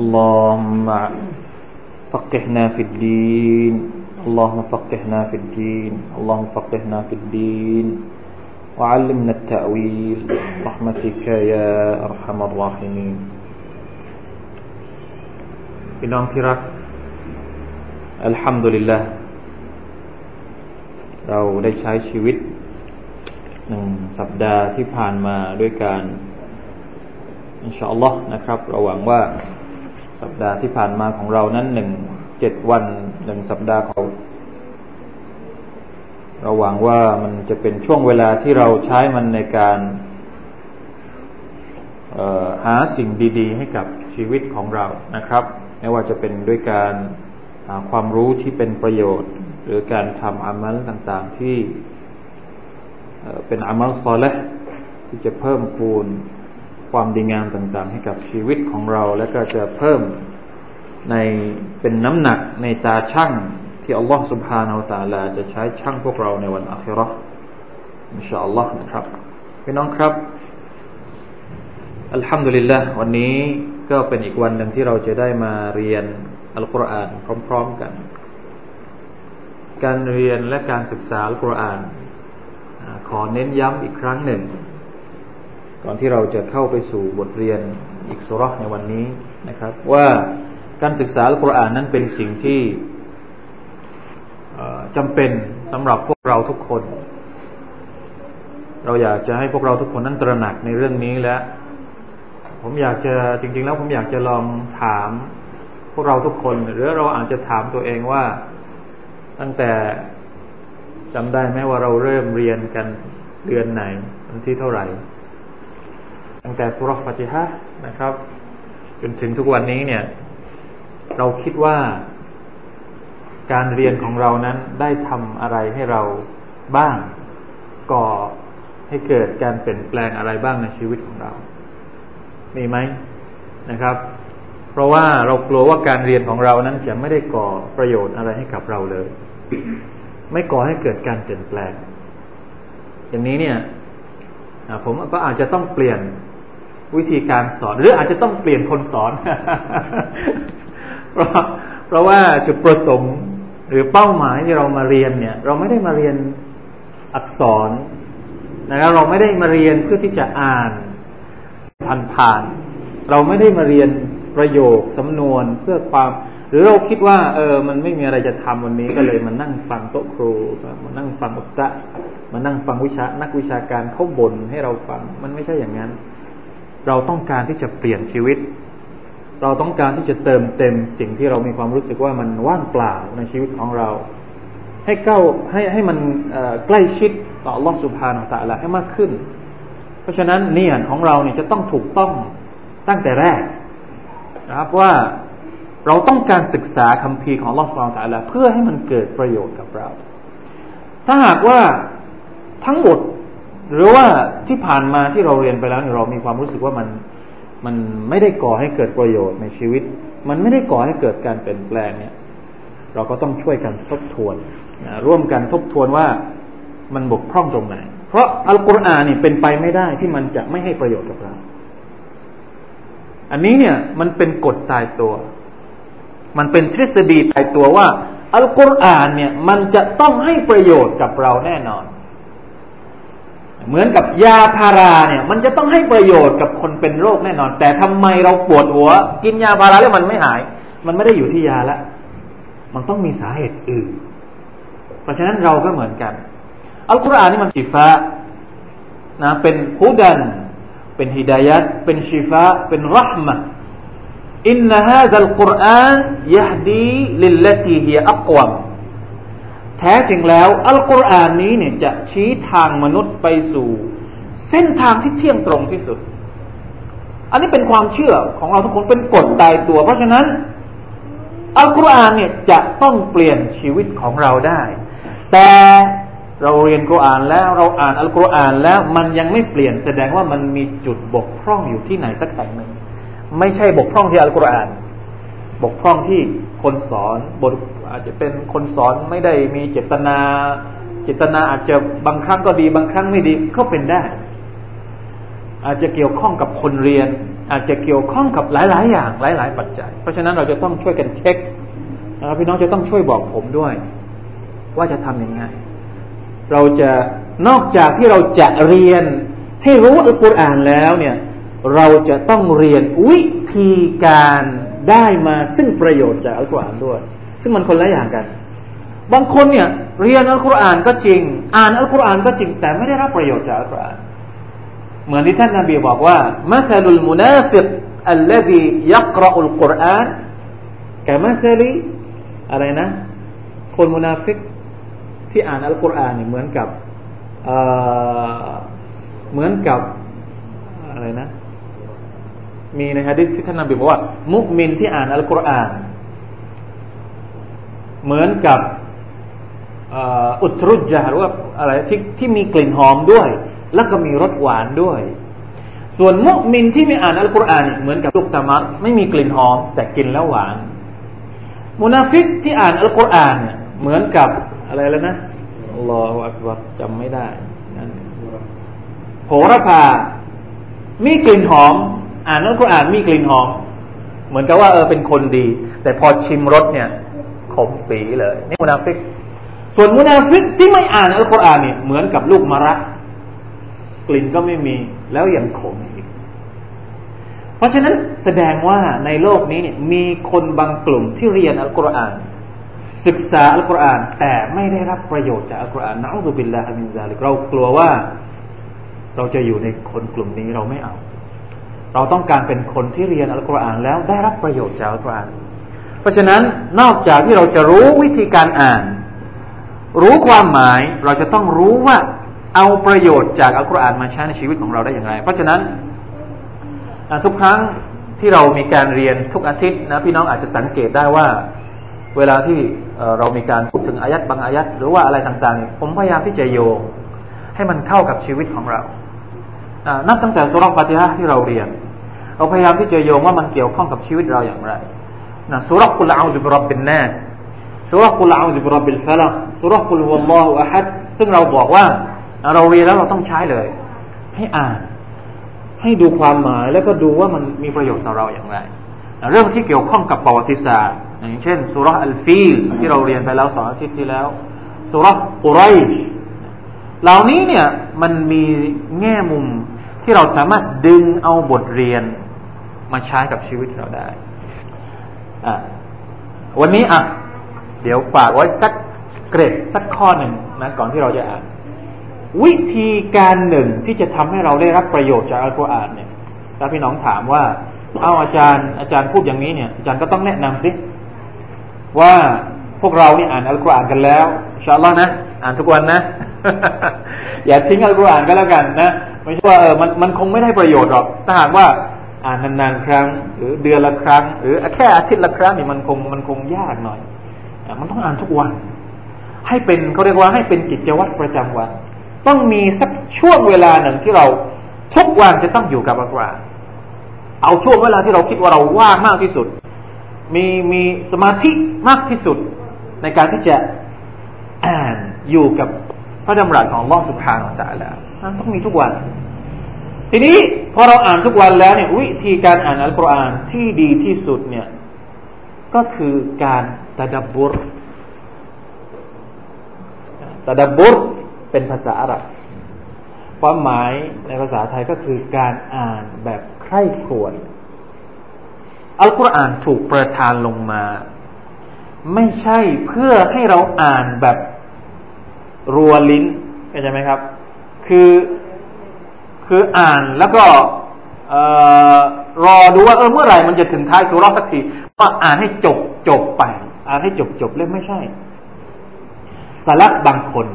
اللهم فقهنا في الدين اللهم فقهنا في الدين اللهم فقهنا في الدين وعلمنا التأويل رحمتك يا أرحم الراحمين พี่น้องที่รักอัลฮัมดุลิลละเราได้ใช้ชีวิตหนึ่งสัปดาห์ที่ผ่านมาด้วยการอินชาอัลลอฮ์นะครับเราหวังว่า สัปดาห์ที่ผ่านมาของเรานั้นหนึ่งเจ็ดวันหนึ่งสัปดาห์ของเราหวังว่ามันจะเป็นช่วงเวลาที่เราใช้มันในการหาสิ่งดีๆ ให้กับชีวิตของเรานะครับ ไม่ว่าจะเป็นด้วยการหาความรู้ที่เป็นประโยชน์ หรือการทำอามัลต่างๆที่เป็นอามัลซอละที่จะเพิ่มพูน ความดีงามต่างๆ ให้กับชีวิตของเรา และก็จะเพิ่มในเป็นน้ำหนักในตาช่างที่อัลลอฮฺสุบฮานาอัลตาลา จะใช้ช่างพวกเราในวันอัคราอินชาอัลลอฮ์นะครับพี่น้องครับอัลฮัมดุลิลละวันนี้ก็เป็นอีกวันหนึ่งที่เราจะได้มาเรียนอัลกุรอานพร้อม ๆกัน การเรียนและการศึกษาอัลกุรอานขอเน้นย้ำอีกครั้งหนึ่ง ก่อนที่เราจะเข้าไปสู่บทเรียนอีกสุรในวันนี้นะครับ ว่าการศึกษาอัลกุรอานนั้นเป็นสิ่งที่จำเป็นสำหรับพวกเราทุกคน เราอยากจะให้พวกเราทุกคนนั้นตระหนักในเรื่องนี้และ ผมอยากจะจริง ๆ แล้วผมอยากจะลองถามพวกเราทุกคน หรือเราอาจจะถามตัวเองว่า ตั้งแต่จำได้ไหมว่าเราเริ่มเรียนกันเดือนไหนวันที่เท่าไหร่ ตั้งแต่สุรฟติฮะนะครับ จนถึงทุกวันนี้เนี่ย เราคิดว่าการเรียนของเรานั้นได้ทำอะไรให้เราบ้าง ก่อให้เกิดการเปลี่ยนแปลงอะไรบ้างในชีวิตของเรา มีไหมนะครับ เพราะว่าเรากลัวว่าการเรียนของเรานั้นจะไม่ได้ก่อประโยชน์อะไรให้กับเราเลย ไม่ก่อให้เกิดการเปลี่ยนแปลง อย่างนี้เนี่ยผมก็อาจจะต้องเปลี่ยน วิธีการสอนหรืออาจจะต้องเปลี่ยนคนสอน เพราะเพราะว่าจุดประสงค์หรือเป้าหมายที่เรามาเรียนเนี่ย เราไม่ได้มาเรียนอักษรนะครับเราไม่ได้มาเรียนเพื่อที่จะอ่านผ่านผ่าน เราไม่ได้มาเรียนประโยคสำนวนเพื่อความ หรือเราคิดว่า เออ มันไม่มีอะไรจะทำวันนี้ก็เลยมานั่งฟังโต๊ะครูมานั่งฟังอุสตะมานั่งฟังวิชานักวิชาการเขาบ่นให้เราฟัง มันไม่ใช่อย่างนั้น เราต้องการที่จะเปลี่ยนชีวิต เราต้องการที่จะเติมเต็มสิ่งที่เรามีความรู้สึกว่ามันว่างเปล่าในชีวิตของเรา ให้เก้าให้ให้มันใกล้ชิดต่อลอสุภาของตะละให้มากขึ้น เพราะฉะนั้นเนียนของเราเนี่ยจะต้องถูกต้องตั้งแต่แรกนะครับว่าเราต้องการศึกษาคำพีของลอสฟาวตาลาเพื่อให้มันเกิดประโยชน์กับเรา ถ้าหากว่าทั้งหมด หรือว่าที่ผ่านมาที่เราเรียนไปแล้วเรามีความรู้สึกว่ามันมันไม่ได้ก่อให้เกิดประโยชน์ในชีวิต มันไม่ได้ก่อให้เกิดการเปลี่ยนแปลงเนี่ย เราก็ต้องช่วยกันทบทวนนะร่วมกันทบทวนว่ามันบกพร่องตรงไหน เพราะอัลกุรอานเนี่ยเป็นไปไม่ได้ที่มันจะไม่ให้ประโยชน์กับเรา อันนี้เนี่ยมันเป็นกฎตายตัว มันเป็นทฤษฎีตายตัวว่า อัลกุรอานเนี่ยมันจะต้องให้ประโยชน์กับเราแน่นอน เหมือนกับยาพาราเนี่ย มันจะต้องให้ประโยชน์กับคนเป็นโรคแน่นอน แต่ทำไมเราปวดหัว กินยาพาราแล้วมันไม่หาย มันไม่ได้อยู่ที่ยาล้วมันต้องมีสาเหตุอื่น เพราะฉะนั้นเราก็เหมือนกัน อัลกุรอานนี่มันชีฟานะเป็นฮุดัน เป็นฮิดายัดเป็นชีฟาเป็นรหมะอินนฮาซัลกุรอานยะดีลิลลตีฮีอักวม แท้จริงแล้ว อัลกุรอานนี้เนี่ยจะชี้ทางมนุษย์ไปสู่ เส้นทางที่เที่ยงตรงที่สุด อันนี้เป็นความเชื่อของเราทุกคนเป็นกฎตายตัว เพราะฉะนั้น อัลกุรอานเนี่ยจะต้องเปลี่ยนชีวิตของเราได้ แต่เราเรียนกุรอานแล้วเราอ่านอัลกุรอานแล้วมันยังไม่เปลี่ยนแสดงว่ามันมีจุดบกพร่องอยู่ที่ไหนสักแห่งหนึ่ง ไม่ใช่บกพร่องที่อัลกุรอาน บกพร่องที่ คนสอนบทอาจจะเป็นคนสอนไม่ได้มีเจตนา เจตนาอาจจะบางครั้งก็ดี บางครั้งไม่ดีก็เป็นได้ อาจจะเกี่ยวข้องกับคนเรียน อาจจะเกี่ยวข้องกับหลาย ๆ อย่างหลาย ๆ ปัจจัย เพราะฉะนั้นเราจะต้องช่วยกันเช็คนะครับพี่น้องจะต้องช่วยบอกผมด้วย ว่าจะทำยังไง เราจะนอกจากที่เราจะเรียน ให้รู้อัลกุรอานแล้วเนี่ย เราจะต้องเรียนวิธีการ ได้มาซึ่งประโยชน์จากอัลกุรอานด้วย ซึ่งมันคนละอย่างกัน บางคนเนี่ย เรียนอัลกุรอานก็จริง อ่านอัลกุรอานก็จริง แต่ไม่ได้รับประโยชน์จากอัลกุรอานเหมือนที่ท่านนาบีบอกว่าمثل المنافق الذي يقرأ القرآن كمثل อะไรนะ คนมุนาฟิกที่อ่านอัลกุรอานเนี่ยเหมือนกับเหมือนกับอะไรนะ มีในฮะดิษที่ท่านนบีบอกว่า มุกมินที่อ่านอัลกุรอาน เหมือนกับอุตรุจาหรือว่าอะไรที่ที่มีกลิ่นหอมด้วย แล้วก็มีรสหวานด้วย ส่วนมุมินที่ไม่อ่านอัลกุรอานเหมือนกับลูกตามัดไม่มีกลิ่นหอม แต่กินแล้วหวาน มุนาฟิกที่อ่านอัลกุรอานเหมือนกับอะไรแล้วนะอัลลออักบัรจำไม่ได้นั่นโหระพา มีกลิ่นหอม อ่านอัลกุรอานมีกลิ่นหอม เหมือนกับว่าเออเป็นคนดี แต่พอชิมรสเนี่ยขมปีเลยนี่มุนาฟิก ส่วนมุนาฟิกที่ไม่อ่านอัลกุรอานเนี่ยเหมือนกับลูกมะระกลิ่นก็ไม่มีแล้วยังขมอีก เพราะฉะนั้นแสดงว่าในโลกนี้เนี่ยมีคนบางกลุ่มที่เรียนอัลกุรอาน ศึกษาอัลกุรอาน แต่ไม่ได้รับประโยชน์จากอัลกุรอานنعوذ بالله من ذلكเรากลัวว่า เราจะอยู่ในคนกลุ่มนี้เราไม่เอา เราต้องการเป็นคนที่เรียนอัลกุรอานแล้วได้รับประโยชน์จากอัลกุรอาน เพราะฉะนั้นนอกจากที่เราจะรู้วิธีการอ่าน รู้ความหมายเราจะต้องรู้ว่าเอาประโยชน์จากอัลกุรอานมาใช้ในชีวิตของเราได้อย่างไร เพราะฉะนั้นทุกครั้งที่เรามีการเรียนทุกอาทิตย์นะพี่น้องอาจจะสังเกตได้ว่า เวลาที่เรามีการพูดถึงอายัดบางอายัดหรือว่าอะไรต่างๆ ผมพยายามที่จะโยงให้มันเข้ากับชีวิตของเรานับตั้งแต่สุรฟาติฮะที่เราเรียน เราพยายามที่จะโยงว่ามันเกี่ยวข้องกับชีวิตเราอย่างไรนะสุรกุลอาอุบิรับบินนัสสุรกุลอาอุบิรับบิลฟลักสุรกุลฮุลลอฮุอะฮัดซึ่งเราบอกว่า เราเรียนแล้วเราต้องใช้เลย ให้อ่าน ให้ดูความหมายแล้วก็ดูว่ามันมีประโยชน์ต่อเราอย่างไรเรื่องที่เกี่ยวข้องกับประวัติศาสตร์อย่างเช่นสุรอัลฟีลที่เราเรียนไปแล้วสองอาทิตย์ที่แล้วสุรกุไรชเหล่านี้เนี่ยมันมีแง่มุมที่เราสามารถดึงเอาบทเรียน มาใช้กับชีวิตเราได้อะวันนี้อะ เดี๋ยวฝากไว้สักเกรดสักข้อหนึ่งนะก่อนที่เราจะอ่าน วิธีการหนึ่งที่จะทำให้เราได้รับประโยชน์จากอัลกุรอานเนี่ยถ้าพี่น้องถามว่า เอาอาจารย์อาจารย์พูดอย่างนี้เนี่ยอาจารย์ก็ต้องแนะนำสิว่าพวกเรานี่อ่านอัลกุรอานกันแล้วชาลอนะอ่านทุกวันนะ อย่าทิ้งอัลกุรอานก็แล้วกันนะไม่ใช่ว่าเออมันมันคงไม่ได้ประโยชน์หรอกถ้าหากว่า อ่านนานๆครั้ง หรือเดือนละครั้ง หรือแค่อาทิตย์ละครั้งนี่มันคงมันคงยากหน่อยมันต้องอ่านทุกวัน ให้เป็นเขาเรียกว่าให้เป็นกิจวัตรประจำวัน ต้องมีสักช่วงเวลาหนึ่งที่เราทุกวันจะต้องอยู่กับอัลกุรอานเอาช่วงเวลาที่เราคิดว่าเราว่างมากที่สุด มีมีสมาธิมากที่สุด ในการที่จะอ่านอยู่กับพระดำรัสของล่องสุภาของตาแล้วต้องมีทุกวัน ทีนี้พอเราอ่านทุกวันแล้วเนี่ยวิธีการอ่านอัลกุรอานที่ดีที่สุดเนี่ยก็คือการตะดับบุรตะดับบุรเป็นภาษาอาหรับความหมายในภาษาไทยก็คือการอ่านแบบใคร่ครวญอัลกุรอานถูกประทานลงมา ไม่ใช่เพื่อให้เราอ่านแบบรัวลิ้นเข้าใจไหมครับ คือ คืออ่านแล้วก็รอดูว่าเออเมื่อไหร่มันจะถึงท้ายสุรสักทีว่าอ่านให้จบจบไป อ่านให้จบจบเลยไม่ใช่สลักบางคน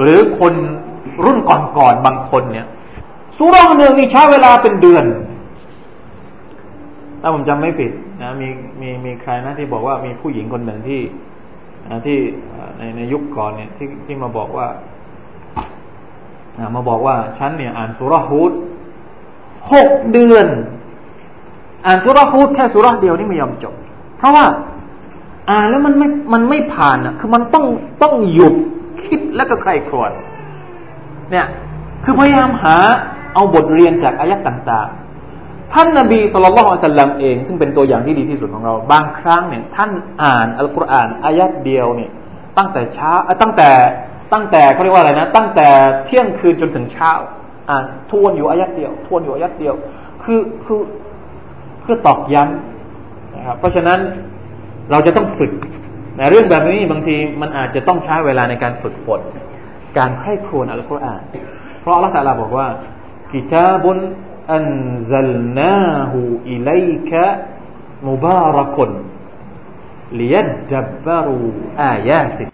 หรือคนรุ่นก่อนๆบางคนเนี่ยสุรหนึ่งนี่ใช้เวลาเป็นเดือนถ้าผมจำไม่ผิดนะมีมีมีใครนะที่บอกว่ามีผู้หญิงคนหนึ่งที่นะที่ในในยุคก่อนเนี่ยที่ที่มาบอกว่า มาบอกว่าฉันเนี่ย อ่านสุรฮูดหกเดือน อ่านสุรฮูดแค่สุรเดียวนี่ไม่ยอมจบ เพราะว่า อ่านแล้วมันไม่มันไม่ผ่านอะ คือมันต้องต้องหยุดคิดแล้วก็ใครครวญเนี่ย คือพยายามหาเอาบทเรียนจากอายะต่าง ๆ ท่านนบีสุลต่านสัลลัมเอง ซึ่งเป็นตัวอย่างที่ดีที่สุดของเรา บางครั้งเนี่ย ท่านอ่านอัลกุรอานอายะเดียวเนี่ย ตั้งแต่เช้าตั้งแต่ ตั้งแต่เขาเรียกว่าอะไรนะ ตั้งแต่เที่ยงคืนจนถึงเช้า อ่านทวนอยู่อายัดเดียว ทวนอยู่อายัดเดียว คือคือเพื่อตอกย้ำนะครับ เพราะฉะนั้นเราจะต้องฝึกแต่เรื่องแบบนี้บางทีมันอาจจะต้องใช้เวลาในการฝึกฝนการใคร่ครวญอัลกุรอานเพราะอัลลอฮฺตะลาบอกว่ากิตาบุนอันซัลนาหูอิเลกะมุบารักุนลิยัดดับบารูอายาติ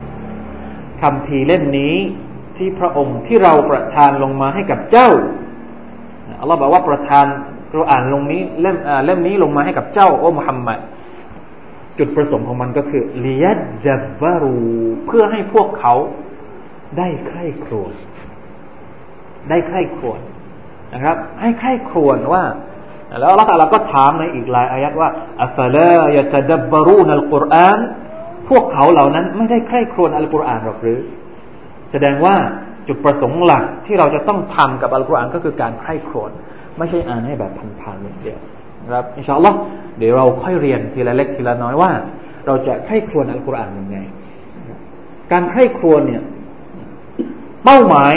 คำพีเล่มนี้ที่พระองค์ที่เราประทานลงมาให้กับเจ้าอัลลอฮ์บอกว่าประทานเราอ่านลงนี้เล่มเล่มนี้ลงมาให้กับเจ้าโอ้มุฮัมมัดจุดประสงค์ของมันก็คือเลียดจับบารูเพื่อให้พวกเขาได้ใคร่ครวญได้ใคร่ครวญนะครับ ให้ใคร่ครวญว่า แล้วอัลลอฮฺก็ถามในอีกหลายอายัดว่าอัฟลายะตดับบารูนัลกุรอาน พวกเขาเหล่านั้นไม่ได้ใคร่ครวญอัลกุรอานหรอกหรือ แสดงว่าจุดประสงค์หลักที่เราจะต้องทำกับอัลกุรอานก็คือการใคร่ครวญไม่ใช่อ่านให้แบบผ่านๆอย่างเดียวนะครับอินชาอัลลอฮ์เดี๋ยวเราค่อยเรียนทีละเล็กทีละน้อยว่า เราจะใคร่ครวญอัลกุรอานยังไง การใคร่ครวญเนี่ยเป้าหมาย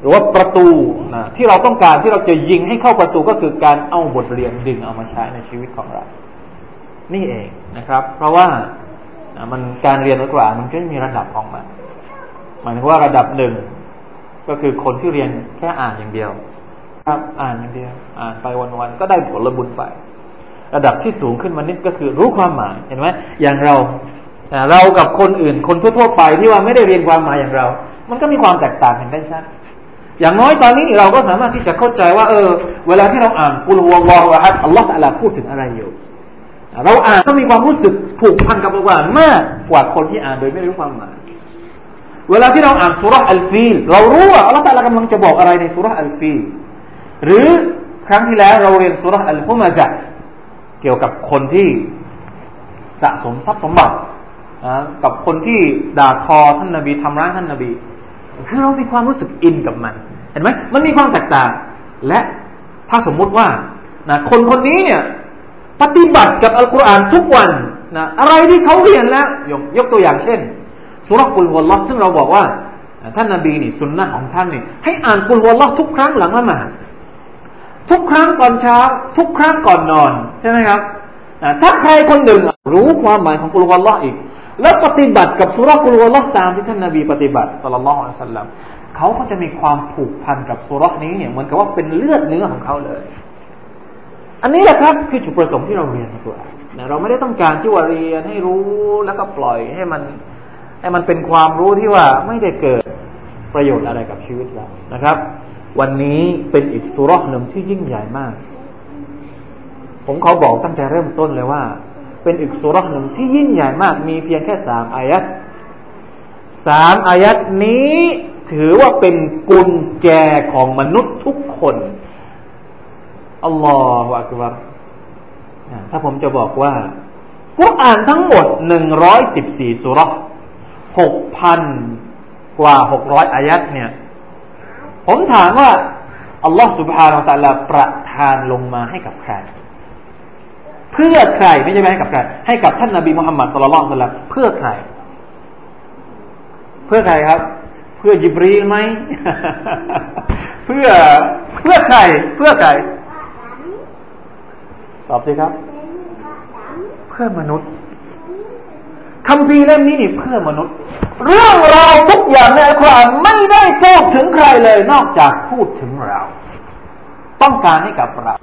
หรือว่าประตูนะที่เราต้องการที่เราจะยิงให้เข้าประตูก็คือการเอาบทเรียนดึงเอามาใช้ในชีวิตของเรา นี่เองนะครับ เพราะว่า มันการเรียนอัลกุรอานมันก็มีระดับของมันหมายถึงว่าระดับหนึ่งก็คือคนที่เรียนแค่อ่านอย่างเดียว ครับ อ่านอย่างเดียว อ่านไปวันๆก็ได้ผลบุญไป ระดับที่สูงขึ้นมานิดก็คือรู้ความหมายเห็นไหมอย่างเราเรากับคนอื่น คนทั่วๆไปที่ว่าไม่ได้เรียนความหมายอย่างเรา มันก็มีความแตกต่างกันได้ชัดอย่างน้อยตอนนี้เราก็สามารถที่จะเข้าใจว่า เออ เวลาที่เราอ่านกุลวะลอฮฺอะฮัดอัลลอฮฺตะลาพูดถึงอะไรอยู่ เราอ่านก็มีความรู้สึกผูกพันกับอัลกุรอานมากกว่าคนที่อ่านโดยไม่รู้ความหมาย เวลาที่เราอ่านสุรษอัลฟีลเรารู้ว่าอัลลอฮฺตะลากำลังจะบอกอะไรในสุรษอัลฟีลหรือครั้งที่แล้วเราเรียนสุรษอัลฮุมะจะเกี่ยวกับคนที่สะสมทรัพย์สมบัติกับคนที่ด่าทอท่านนบีทำร้ายท่านนบีคือเรามีความรู้สึกอินกับมัน เห็นไหมมันมีความแตกต่าง และถ้าสมมุติว่านะคนคนนี้เนี่ย ปฏิบัติกับอัลกุรอานทุกวันนะอะไรที่เขาเรียนแล้วยกยกตัวอย่างเช่นสุรกุลฮุลลอฮ์ซึ่งเราบอกว่า ท่านนาบีนี่สุนนะของท่านนี่ให้อ่านกุลฮุลลอฮ์ทุกครั้งหลังละหมาดทุกครั้งก่อนเช้า ทุกครั้งก่อนนอนใช่ไหมครับถ้าใครคนหนึ่งรู้ความหมายของกุลฮุลลอฮ์อีก แล้วปฏิบัติกับสุรกุลฮุลลอฮ์ตามที่ท่านนาบีปฏิบัติสัลลัลลอฮุอะลัยฮิสัลลัมเขาก็จะมีความผูกพันกับสุรนี้เนี่ยเหมือนกับว่าเป็นเลือดเนื้อของเขาเลย อันนี้แหละครับคือจุดประสงค์ที่เราเรียนในตัวนะเราไม่ได้ต้องการที่ว่าเรียนให้รู้แล้วก็ปล่อยให้มันให้มันเป็นความรู้ที่ว่าไม่ได้เกิดประโยชน์อะไรกับชีวิตเรานะครับ วันนี้เป็นอีกสุรหนึ่งที่ยิ่งใหญ่มาก ผมเขาบอกตั้งแต่เริ่มต้นเลยว่า เป็นอีกสุรหนึ่งที่ยิ่งใหญ่มาก มีเพียงแค่สามอายัดสามอายัดนี้ถือว่าเป็นกุญแจของมนุษย์ทุกคน อัลลอฮฺอักบารถ้าผมจะบอกว่ากุรอานทั้งหมดหนึ่งร้อยสิบสี่สุรหกพันกว่าหกร้อยอายัดเนี่ย ผมถามว่าอัลลอฮฺสุบฮานาอัลลอฮประทานลงมาให้กับใคร เพื่อใครไม่ใช่ไหมให้กับใคร ให้กับท่านนาบีมุฮัมมัดสุลลัลลอฮฺเพื่อใคร เพื่อใครครับ เพื่อจิบรีลไหม เพื่อเพื่อใคร เพื่อใคร ตอบสิครับ เพื่อมนุษย์คำพีเล่มนี้นี่เพื่อมนุษย์ เรื่องราวทุกอย่างในอัลกุรอานไม่ได้พูดถึงใครเลย นอกจากพูดถึงเรา ต้องการให้กับเรา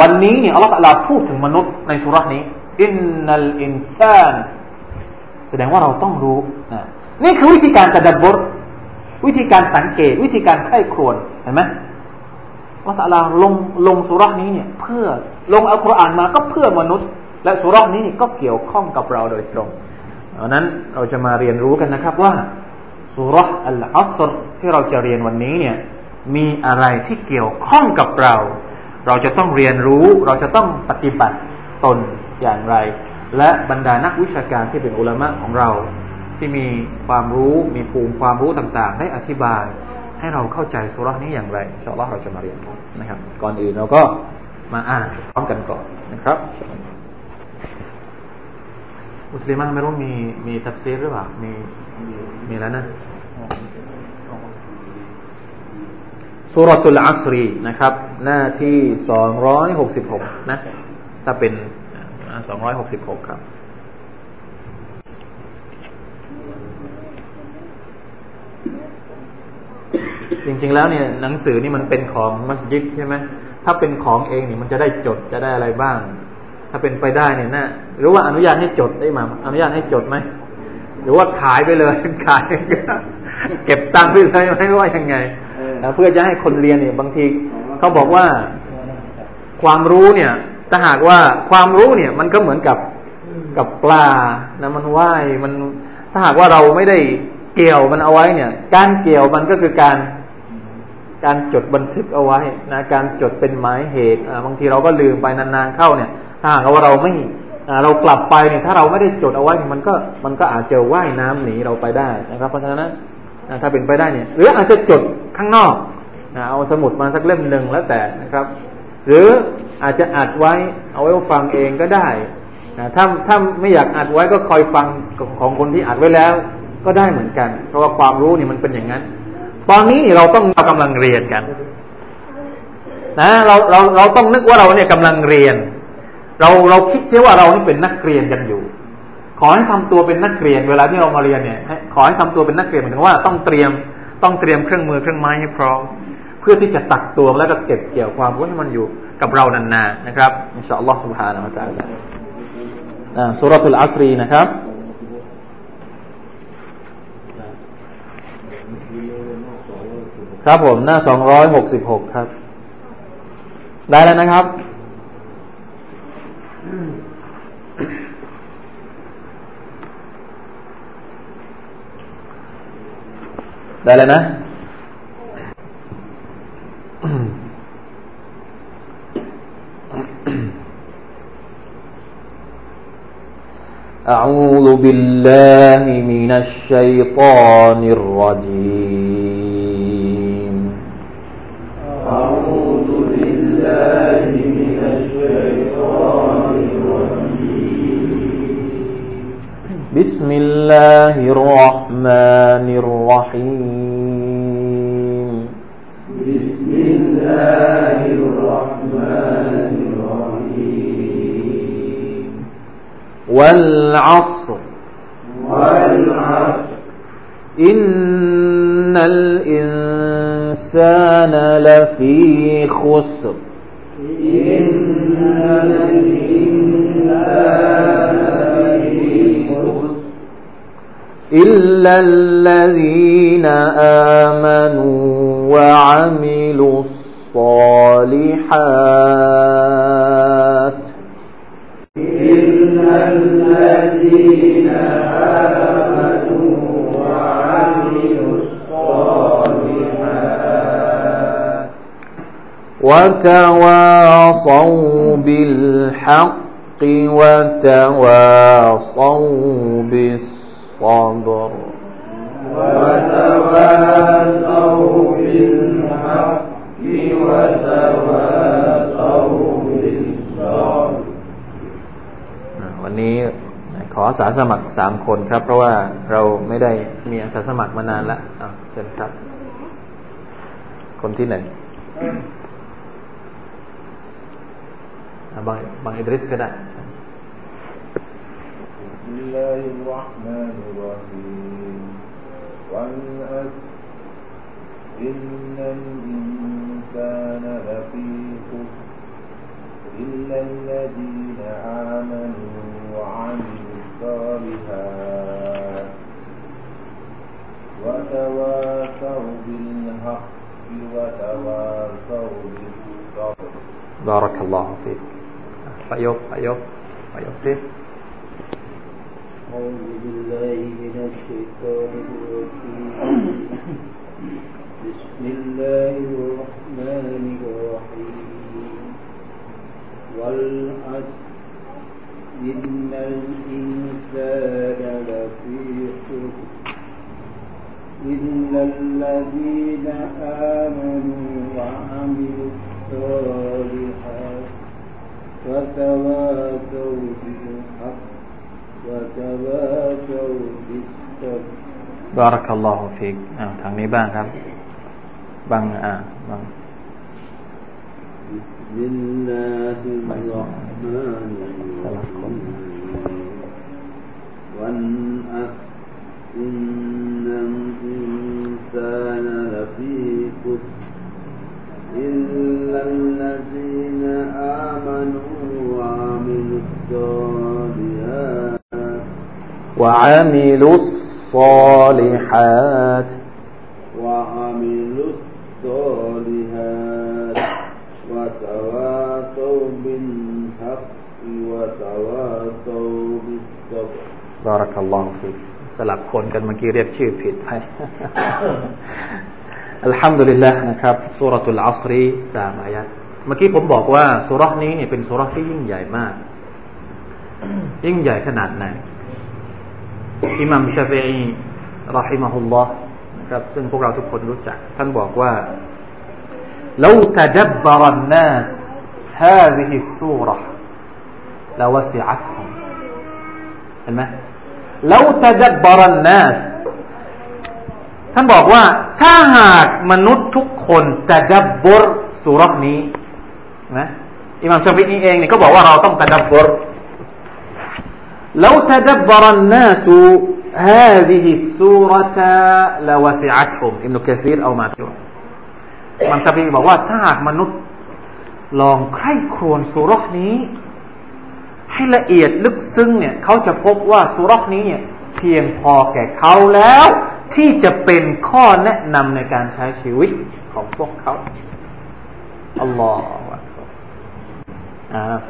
วันนี้เนี่ยอัลลอฮฺพูดถึงมนุษย์ในสุรานี้อินนัลอินซานแสดงว่าเราต้องรู้นะนี่คือวิธีการตะดับบทวิธีการสังเกต วิธีการไข้ครวนเห็นไหมอัลลอฮฺลงลงสุรานี้เนี่ย เพื่อ ลงอัลกุรอานมาก็เพื่อมนุษย์ และสุรานี้ก็เกี่ยวข้องกับเราโดยตรงดังนั้นเราจะมาเรียนรู้กันนะครับว่าสุรอัลอัสรที่เราจะเรียนวันนี้เนี่ยมีอะไรที่เกี่ยวข้องกับเรา เราจะต้องเรียนรู้ เราจะต้องปฏิบัติตนอย่างไร และบรรดานักวิชาการที่เป็นอุลามะของเรา ที่มีความรู้มีภูมิความรู้ต่างๆ ได้อธิบาย ให้เราเข้าใจสุรานี้อย่างไรอินชาอัลลอฮ์เราจะมาเรียนนะครับ ก่อนอื่นเราก็ มาอ่านพร้อมกันก่อนนะครับมุสลิมไม่รู้มีมีตัฟซีหรือเปล่ามีมีแล้วนะสุรตุลอัสรีนะครับ หน้าที่สองร้อยหกสิบหกนะ ถ้าเป็นสองร้อยหกสิบหกครับ จริงๆแล้วเนี่ยหนังสือนี่มันเป็นของมัสยิดใช่ไหม ถ้าเป็นของเองเนี่ยมันจะได้จดจะได้อะไรบ้าง ถ้าเป็นไปได้เนี่ยนะหรือว่าอนุญาตให้จดได้มาอนุญาตให้จดไหมหรือว่าขายไปเลยขาย เก็บตังค์ไปเลยไม่ว่ายังไงเพื่อจะให้คนเรียนเนี่ยบางทีเขาบอกว่าความรู้เนี่ยถ้าหากว่าความรู้เนี่ย มันก็เหมือนกับกับปลานะมันว่ายมันถ้าหากว่าเราไม่ได้เกี่ยวมันเอาไว้เนี่ย การเกี่ยวมันก็คือการ การจดบันทึกเอาไว้นะการจดเป็นหมายเหตุบางทีเราก็ลืมไปนานๆเข้าเนี่ย ถ้าหากว่าเราไม่เรากลับไปเนี่ยถ้าเราไม่ได้จดเอาไว้มันก็มันก็อาจจะว่ายน้ำหนีเราไปได้นะครับ เพราะฉะนั้นถ้าเป็นไปได้เนี่ย หรืออาจจะจดข้างนอกเอาสมุดมาสักเล่มหนึ่งแล้วแต่นะครับ หรืออาจจะอัดไว้เอาไว้ฟังเองก็ได้ถ้าถ้าไม่อยากอัดไว้ก็คอยฟังของคนที่อัดไว้แล้ว ก็ได้เหมือนกัน เพราะว่าความรู้นี่มันเป็นอย่างนั้น ตอนนี้เราต้องเรากำลังเรียนกัน นะเราเราเราต้องนึกว่าเราเนี่ยกำลังเรียน เราเราคิดเสียว่าเรานี่เป็นนักเรียนกันอยู่ ขอให้ทำตัวเป็นนักเรียน เวลาที่เรามาเรียนเนี่ยขอให้ทำตัวเป็นนักเรียนหมายถึงว่าต้องเตรียมต้องเตรียมเครื่องมือเครื่องไม้ให้พร้อม เพื่อที่จะตักตวงแล้วก็เก็บเกี่ยวความรู้ให้มันอยู่กับเรานานๆนะครับอินชาอัลลอฮฺ سبحانه และ تعالى อ่าสุรทูลอัสรีนะครับ ครับผมหน้าสองร้อยหกสิบหกครับ ได้แล้วนะครับ ได้แล้วนะ أعوذ بالله من الشيطان الرجيم الله الرحمن الرحيم. بسم الله الرحمن الرحيم. والعصر. والعصر. إن الإنسان لفي خسر. إن الإنسان إلا الذين آمنوا وعملوا الصالحات إلا الذين آمنوا وتواصوا بالحق وتواصوا بالصبر وتواصوا بالحق وتواصوا بالصبر วันนี้ขออาสาสมัครสามคนครับ เพราะว่าเราไม่ได้มีอาสาสมัครมานานแล้วเชิญครับ คนที่หนึ่งบางบางอิดริสก็ได้ بسم الله الرحمن الرحيم. والأسر إن الإنسان لفي إلا الذين آمنوا وعملوا الصالحات وتواصوا بالحق وتواصوا بالصبر. بارك الله فيك. أيوب أيوب أيوب سيف. أعوذ بالله من الشيطان الرجيم. بسم الله الرحمن الرحيم. والعصر. إن الإنسان لفي خسر. إلا الذين آمنوا وعملوا الصالحات وتواصوا بالحق وتواصوا بالصبر بارك الله فيك อ่าทางนี้บ้างครับบางอ่าบาง بسم الله الرحمن الرحيم والعصر إن الإنسان لفي خسر إلا الذين آمنوا وعملوا الصالحات وعملوا الصالحات وعملوا الصالحات وتواصوا بالحق وتواصوا بالصبر بارك الله فيك สลับคนกันเมื่อกี้เรียกชื่อผิดไป อัลฮัมดุลิลละนะครับสุรทูลอัสรีสามอายัดเมื่อกี้ผมบอกว่าสุรนี้เนี่ยเป็นสุรที่ยิ่งใหญ่มาก ยิ่งใหญ่ขนาดไหน อิหมัมชาฟีอีรอฮิมะฮุลลอฮ์นะครับ ซึ่งพวกเราทุกคนรู้จัก ท่านบอกว่า لو تدبر الناس هذه السورة لوسعتهم เห็นไหม لو تدبر الناس ท่านบอกว่า ถ้าหากมนุษย์ทุกคนจะดับบรสุรนี้นะอิหม่ามชาฟิอีเองเนี่ยก็บอกว่าเราต้องตะดับบร لو تدبر الناس هذه السورة لوسعتهم ابن كثير أو ما تقول อิหม่ามชาฟิอีบอกว่าถ้าหากมนุษย์ลองใคร่ครวญสุรนี้ ให้ละเอียดลึกซึ้งเนี่ยเขาจะพบว่าสุรนี้เนี่ยเพียงพอแก่เขาแล้ว ที่จะเป็นข้อแนะนำในการใช้ชีวิตของพวกเขาอัลลอฮฺอ่า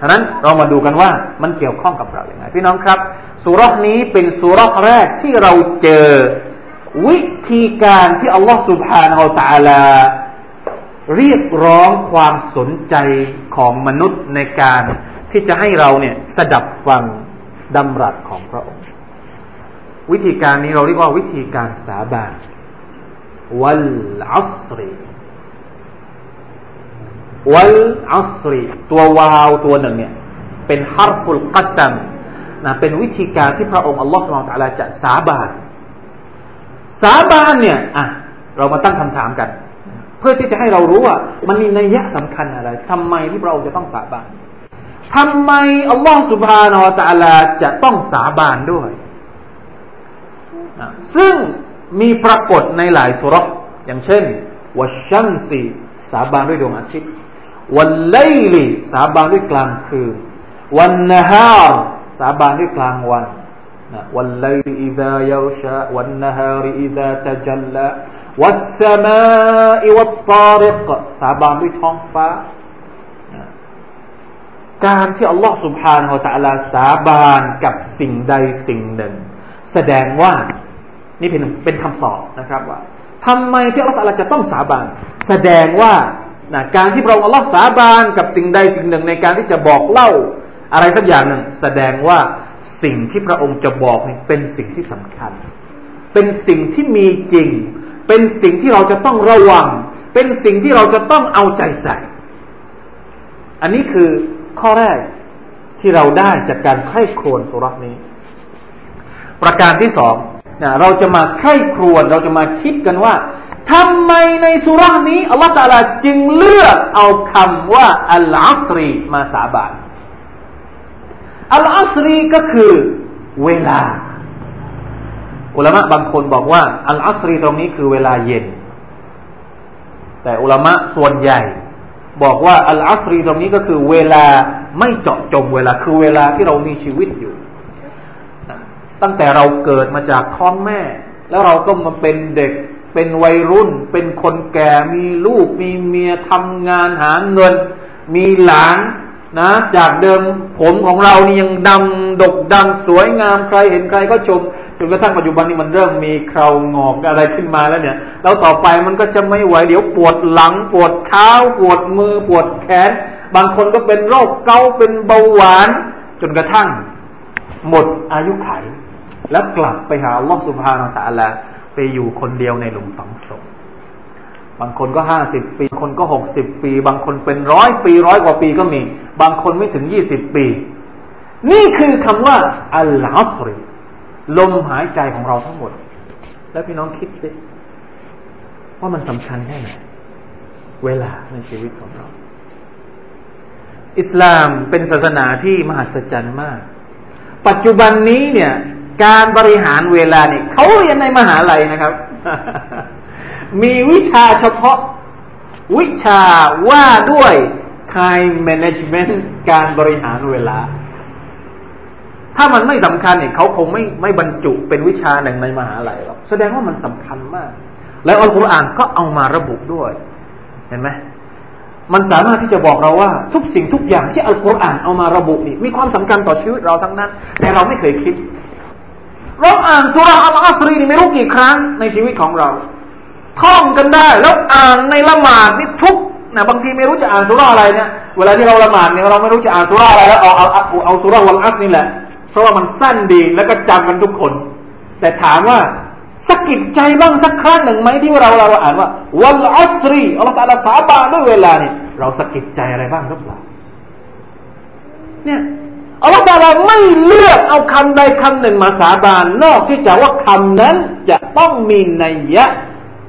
ฉะนั้นเรามาดูกันว่ามันเกี่ยวข้องกับเราอย่างไรพี่น้องครับสุรษนี้เป็นสุรษแรกที่เราเจอวิธีการที่อัลลอฮฺสุบฮานาอัลตาลา เรียกร้องความสนใจของมนุษย์ในการที่จะให้เราเนี่ยสดับฟังดำรัสของพระองค์ วิธีการนี้เราเรียกว่าวิธีการสาบานวัลอัสรี วัลอัสรีตัววาวตัวหนึ่งเนี่ยเป็นฮาร์ฟุลกัสซัมนะเป็นวิธีการที่พระองค์อัลลอฮฺสุบานตะลาจะสาบาน สาบานเนี่ยอะเรามาตั้งคำถามกัน เพื่อที่จะให้เรารู้ว่า มันมีนัยยะสำคัญอะไรทำไมที่พระองค์จะต้องสาบานทำไมอัลลอฮฺ سبحانه وتعالىจะต้องสาบานด้วย ซึ่งมีปรากฏในหลายสูเราะฮฺอย่างเช่นوالشمسสาบานด้วยดวงอาทิตย์ วันไลลีสาบานด้วยกลางคืนวันนฮารสาบานด้วยกลางวันวันไลลีอิดายาชาวันนฮารีอิดาตจัลลาวัสสมาอิวัตตาริกสาบานด้วยท้องฟ้า การที่อัลลอฮ์ سبحانه และ تعالى สาบานกับสิ่งใดสิ่งหนึ่ง แสดงว่านี่เป็นเป็นคำตอบนะครับว่าทำไมที่อัลลอฮฺจะต้องสาบานแสดงว่า นะการที่เราอัลลอฮฺสาบานกับสิ่งใดสิ่งหนึ่งในการที่จะบอกเล่า อะไรสักอย่างหนึ่ง แสดงว่าสิ่งที่พระองค์จะบอกนี่เป็นสิ่งที่สำคัญ เป็นสิ่งที่มีจริง เป็นสิ่งที่เราจะต้องระวัง เป็นสิ่งที่เราจะต้องเอาใจใส่ อันนี้คือข้อแรกที่เราได้จากการไข้ครวนสุรักนี้ ประการที่สองนะเราจะมาไข้ครวนเราจะมาคิดกันว่า ทำไมในสุรานี้อัลลอฮฺตาลาจึงเลือกเอาคำว่าอัลอัสรีมาสาบานอัลอัสรีก็คือเวลา อุลามะบางคนบอกว่า อัลอัสรีตรงนี้คือเวลาเย็น แต่อุลามะส่วนใหญ่ บอกว่าอัลอัสรีตรงนี้ก็คือเวลาไม่เจาะจงเวลาคือเวลาที่เรามีชีวิตอยู่ ตั้งแต่เราเกิดมาจากท้องแม่ แล้วเราก็มาเป็นเด็ก เป็นวัยรุ่น เป็นคนแก่มีลูก มีเมียทำงานหาเงิน มีหลานนะ จากเดิมผมของเรานี่ยังดำดกดำสวยงามใครเห็นใครก็ชมจนกระทั่งปัจจุบันนี้มันเริ่มมีเครางอกอะไรขึ้นมาแล้วเนี่ย แล้วต่อไปมันก็จะไม่ไหวเดี๋ยวปวดหลังปวดเท้าปวดมือปวดแขน บางคนก็เป็นโรคเกาต์เป็นเบาหวาน จนกระทั่ง หมดอายุไข แล้วกลับไปหาลอสุภานาตะละ ไปอยู่คนเดียวในหลุมฝังศพบางคนก็ห้าสิบปีบางคนก็หกสิบปี บางคนเป็นร้อยปีร้อยกว่าปีก็มี บางคนไม่ถึงยี่สิบปี นี่คือคำว่าอัลลอฮฺลมหายใจของเราทั้งหมด แล้วพี่น้องคิดสิว่ามันสำคัญแค่ไหนเวลาในชีวิตของเรา อิสลามเป็นศาสนาที่มหัศจรรย์มาก ปัจจุบันนี้เนี่ย การบริหารเวลาเนี่ยเขาเรียนในมหาลัยนะครับ มีวิชาเฉพาะวิชาว่าด้วย time management การบริหารเวลา ถ้ามันไม่สำคัญเนี่ยเขาคงไม่ไม่บรรจุเป็นวิชาหนึ่งในมหาลัยหรอกแสดงว่ามันสำคัญมาก แล้วอัลกุรอานก็เอามาระบุด้วย เห็นไหมมันสามารถที่จะบอกเราว่า ทุกสิ่งทุกอย่างที่อัลกุรอานเอามาระบุนี่มีความสำคัญต่อชีวิตเราทั้งนั้น แต่เราไม่เคยคิด เราอ่านสุราอัลอัสรีนี่ไม่รู้กี่ครั้งในชีวิตของเราท่องกันได้ แล้วอ่านในละหมาดนี่ทุกนะบางทีไม่รู้จะอ่านสุราอะไรเนี่ยเวลาที่เราละหมาดเนี่ยเราไม่รู้จะอ่านสุราอะไรแล้วเอาเอาเอาเอาสุราวันอัสนี่แหละเพราะว่ามันสั้นดีแล้วก็จำกันทุกคน แต่ถามว่าสะกิดใจบ้างสักครั้งหนึ่งไหมที่เราเราอ่านว่าวันอัสรีอัลลอฮฺสาบานด้วยเวลาเนี่ยเราสะกิดใจอะไรบ้างหรือเปล่าเนี่ย อัลลอฮฺตาลาไม่เลือกเอาคำใดคำหนึ่งมาสาบาน นอกที่จะว่าคำนั้นจะต้องมีนัยยะ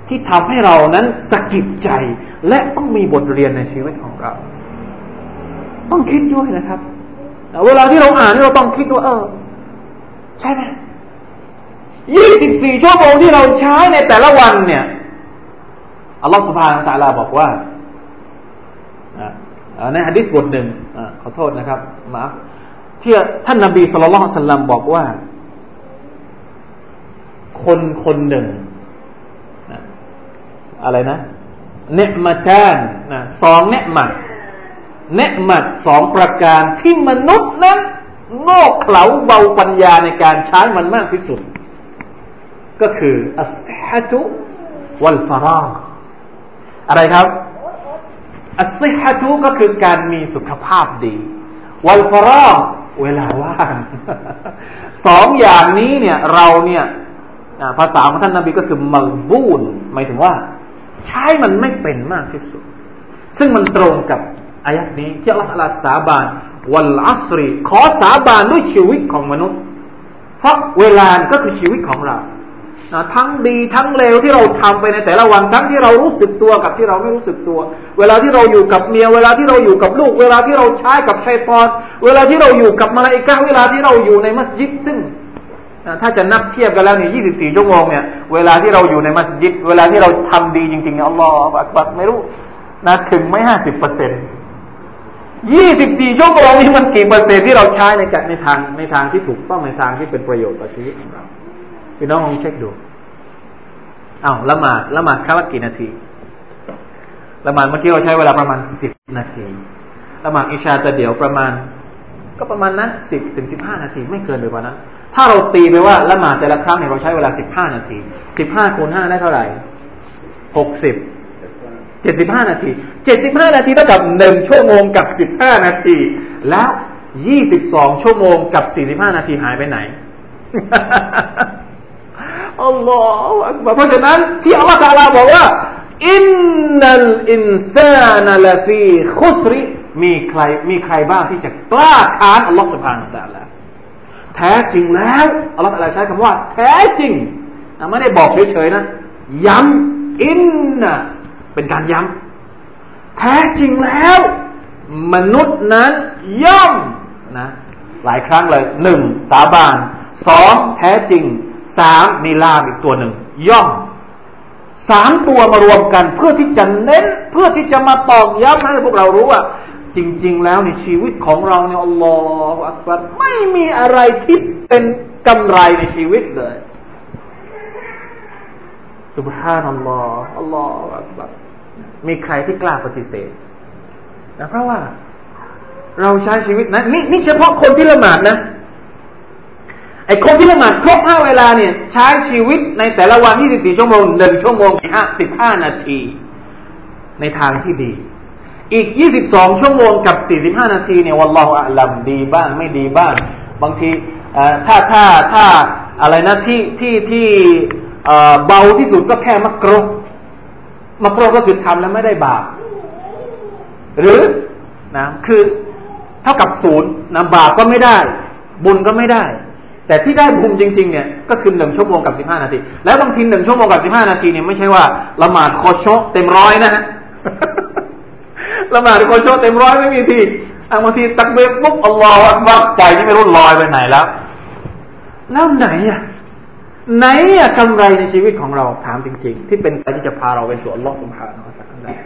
ที่ทำให้เรานั้นสะกิดใจ และต้องมีบทเรียนในชีวิตของเรา ต้องคิดด้วยนะครับ เวลาที่เราอ่านเราต้องคิดว่า เออ ใช่ไหมยี่สิบสี่ชั่วโมงที่เราใช้ในแต่ละวันเนี่ยอัลลอฮฺสุบฮานาตะลาบอกว่าในฮะดิษบทหนึ่งอขอโทษนะครับมา ที่ท่านนบีสุลต่านสัลลัมบอกว่า คนคนหนึ่งอะไรนะเนมาจานนะสองเนมัดเนมัดสองประการที่มนุษย์นั้นโง่เขลาเบาปัญญาในการใช้มันมากที่สุด ก็คืออัสฮัตุวัลฟาราอะไรครับอัสฮัตุก็คือการมีสุขภาพดี วัลฟารา เวลาว่างสองอย่างนี้เนี่ย เราเนี่ยภาษาของท่านนาบีก็คือมัลบูนหมายถึงว่า ใช้มันไม่เป็นมากที่สุด ซึ่งมันตรงกับอายัดนี้ที่อัลลอฮฺสาบานวันอัสรี ขอสาบานด้วยชีวิตของมนุษย์ เพราะเวลาก็คือชีวิตของเรา ทั้งดีทั้งเลวที่เราทำไปในแต่ละวันทั้งที่เรารู้สึกตัวกับที่เราไม่รู้สึกตัว เวลาที่เราอยู่กับเมีย เวลาที่เราอยู่กับลูก เวลาที่เราใช้กับชัยตอน เวลาที่เราอยู่กับมาลาอิกะเวลาที่เราอยู่ในมัสยิดซึ่งถ้าจะนับเทียบกันแล้วเนี่ย24 ชั่วโมงเนี่ย เวลาที่เราอยู่ในมัสยิด เวลาที่เราทำดีจริงๆเนี่ยอัลลอฮฺอักบัดไม่รู้นะถึงไม่ห้าสิบเปอร์เซ็นต์ยี่สิบสี่ชั่วโมงนี้มันกี่เปอร์เซ็นต์ที่เราใช้ในการในทางในทางที่ถูกต้องในทางที่เป็นประโยชน์ต่อชีวิตของเรา พี่น้องลองเช็คดูอ้าวละหมาดละหมาดครั้งละกี่นาทีละหมาดเมื่อกี้เราใช้เวลาประมาณสิบนาทีละหมาดอิชาจะเดี๋ยวประมาณ ก็ประมาณนั้นสิบถึงสิบห้านาทีไม่เกินไปกว่านั้น ถ้าเราตีไปว่าละหมาดแต่ละครั้งเนี่ยเราใช้เวลาสิบห้านาทีสิบห้าคูณห้าได้เท่าไหร่หกสิบเจ็ดสิบห้านาทีเจ็ดสิบห้านาทีเท่ากับหนึ่งชั่วโมงกับสิบห้านาที แล้วยี่สิบสองชั่วโมงกับสี่สิบห้านาทีหายไปไหน อัลลอฮฺเพราะฉะนั้นที่อัลลอฮฺตาลาบอกว่าอินนัลอินซานลฟีคุสริมีใครมีใครบ้างที่จะกล้าค้านอัลลอฮฺสุบฮานาตะลาแท้จริงแล้วอัลลอฮฺใช้คำว่า แท้จริงไม่ได้บอกเฉยๆนะ ย้ำอินนะเป็นการย้ำแท้จริงแล้ว มนุษย์นั้นย่อมนะ หลายครั้งเลยหนึ่งสาบานสองแท้จริง สามมีลาบอีกตัวหนึ่งย่อมสามตัวมารวมกัน เพื่อที่จะเน้น เพื่อที่จะมาตอกย้ำให้พวกเรารู้ว่า จริง ๆ แล้วในชีวิตของเราเนี่ยอัลลอฮฺอักบัรไม่มีอะไรที่เป็นกำไรในชีวิตเลยสุบฮานัลลอฮฺอัลลอฮฺอักบัรมีใครที่กล้าปฏิเสธนะเพราะว่า เราใช้ชีวิตนะนี่นี่เฉพาะคนที่ละหมาดนะ ไอ้คนที่ละหมาดครบห้าเวลาเนี่ย ใช้ชีวิตในแต่ละวัน 24 ชั่วโมงหนึ่งชั่วโมงห้าสิบห้านาที ในทางที่ดี อีก 22 ชั่วโมงกับ 45 นาทีเนี่ยวันลอฮอัลัมดีบ้างไม่ดีบ้าง บางทีถ้าถ้าถ้าอะไรนะที่ที่ที่เบาที่สุดก็แค่มักรมักรก็คือทำแล้วไม่ได้บาปหรือนะคือเท่ากับศูนย์นะบาปก็ไม่ได้ บุญก็ไม่ได้ แต่ที่ได้บุญจริงๆเนี่ยก็คือหนึ่งชั่วโมงกับสิบห้านาที แล้วบางทีหนึ่งชั่วโมงกับสิบห้านาทีเนี่ยไม่ใช่ว่าละหมาดคอชเต็มร้อยนะฮะละหมาดคอชเต็มร้อยไม่มีทีบางทีตักเบรปุ๊บอัลลอฮฺว่าใจนี่ไม่รู้ลอยไปไหนแล้ว แล้วไหนอะไหนอะกำไรในชีวิตของเราถามจริง ๆ ที่เป็นการที่จะพาเราไปสู่อัลลอฮฺสุบฮานาอัลลอฮฺ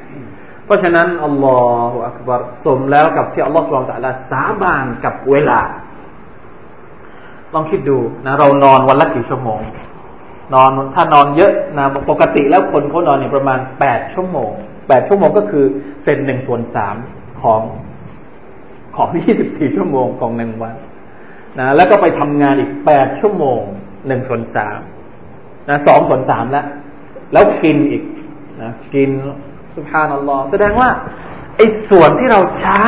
เพราะฉะนั้นอัลลอฮฺอักบารสมแล้วกับที่อัลลอฮฺสุบฮานาสาบานกับเวลา ลองคิดดูนะเรานอนวันละกี่ชั่วโมง นอนถ้านอนเยอะนะปกติแล้วคนเขานอนเนี่ยประมาณแปดชั่วโมงแปดชั่วโมงก็คือเศษหนึ่งส่วนสามของของยี่สิบสี่ชั่วโมงของหนึ่งวันนะแล้วก็ไปทำงานอีกแปดชั่วโมงหนึ่งส่วนสามนะสองส่วนสามแล้วแล้วกินอีกนะกินสุภานัลลอฮ์แสดงว่าไอ้ส่วนที่เราใช้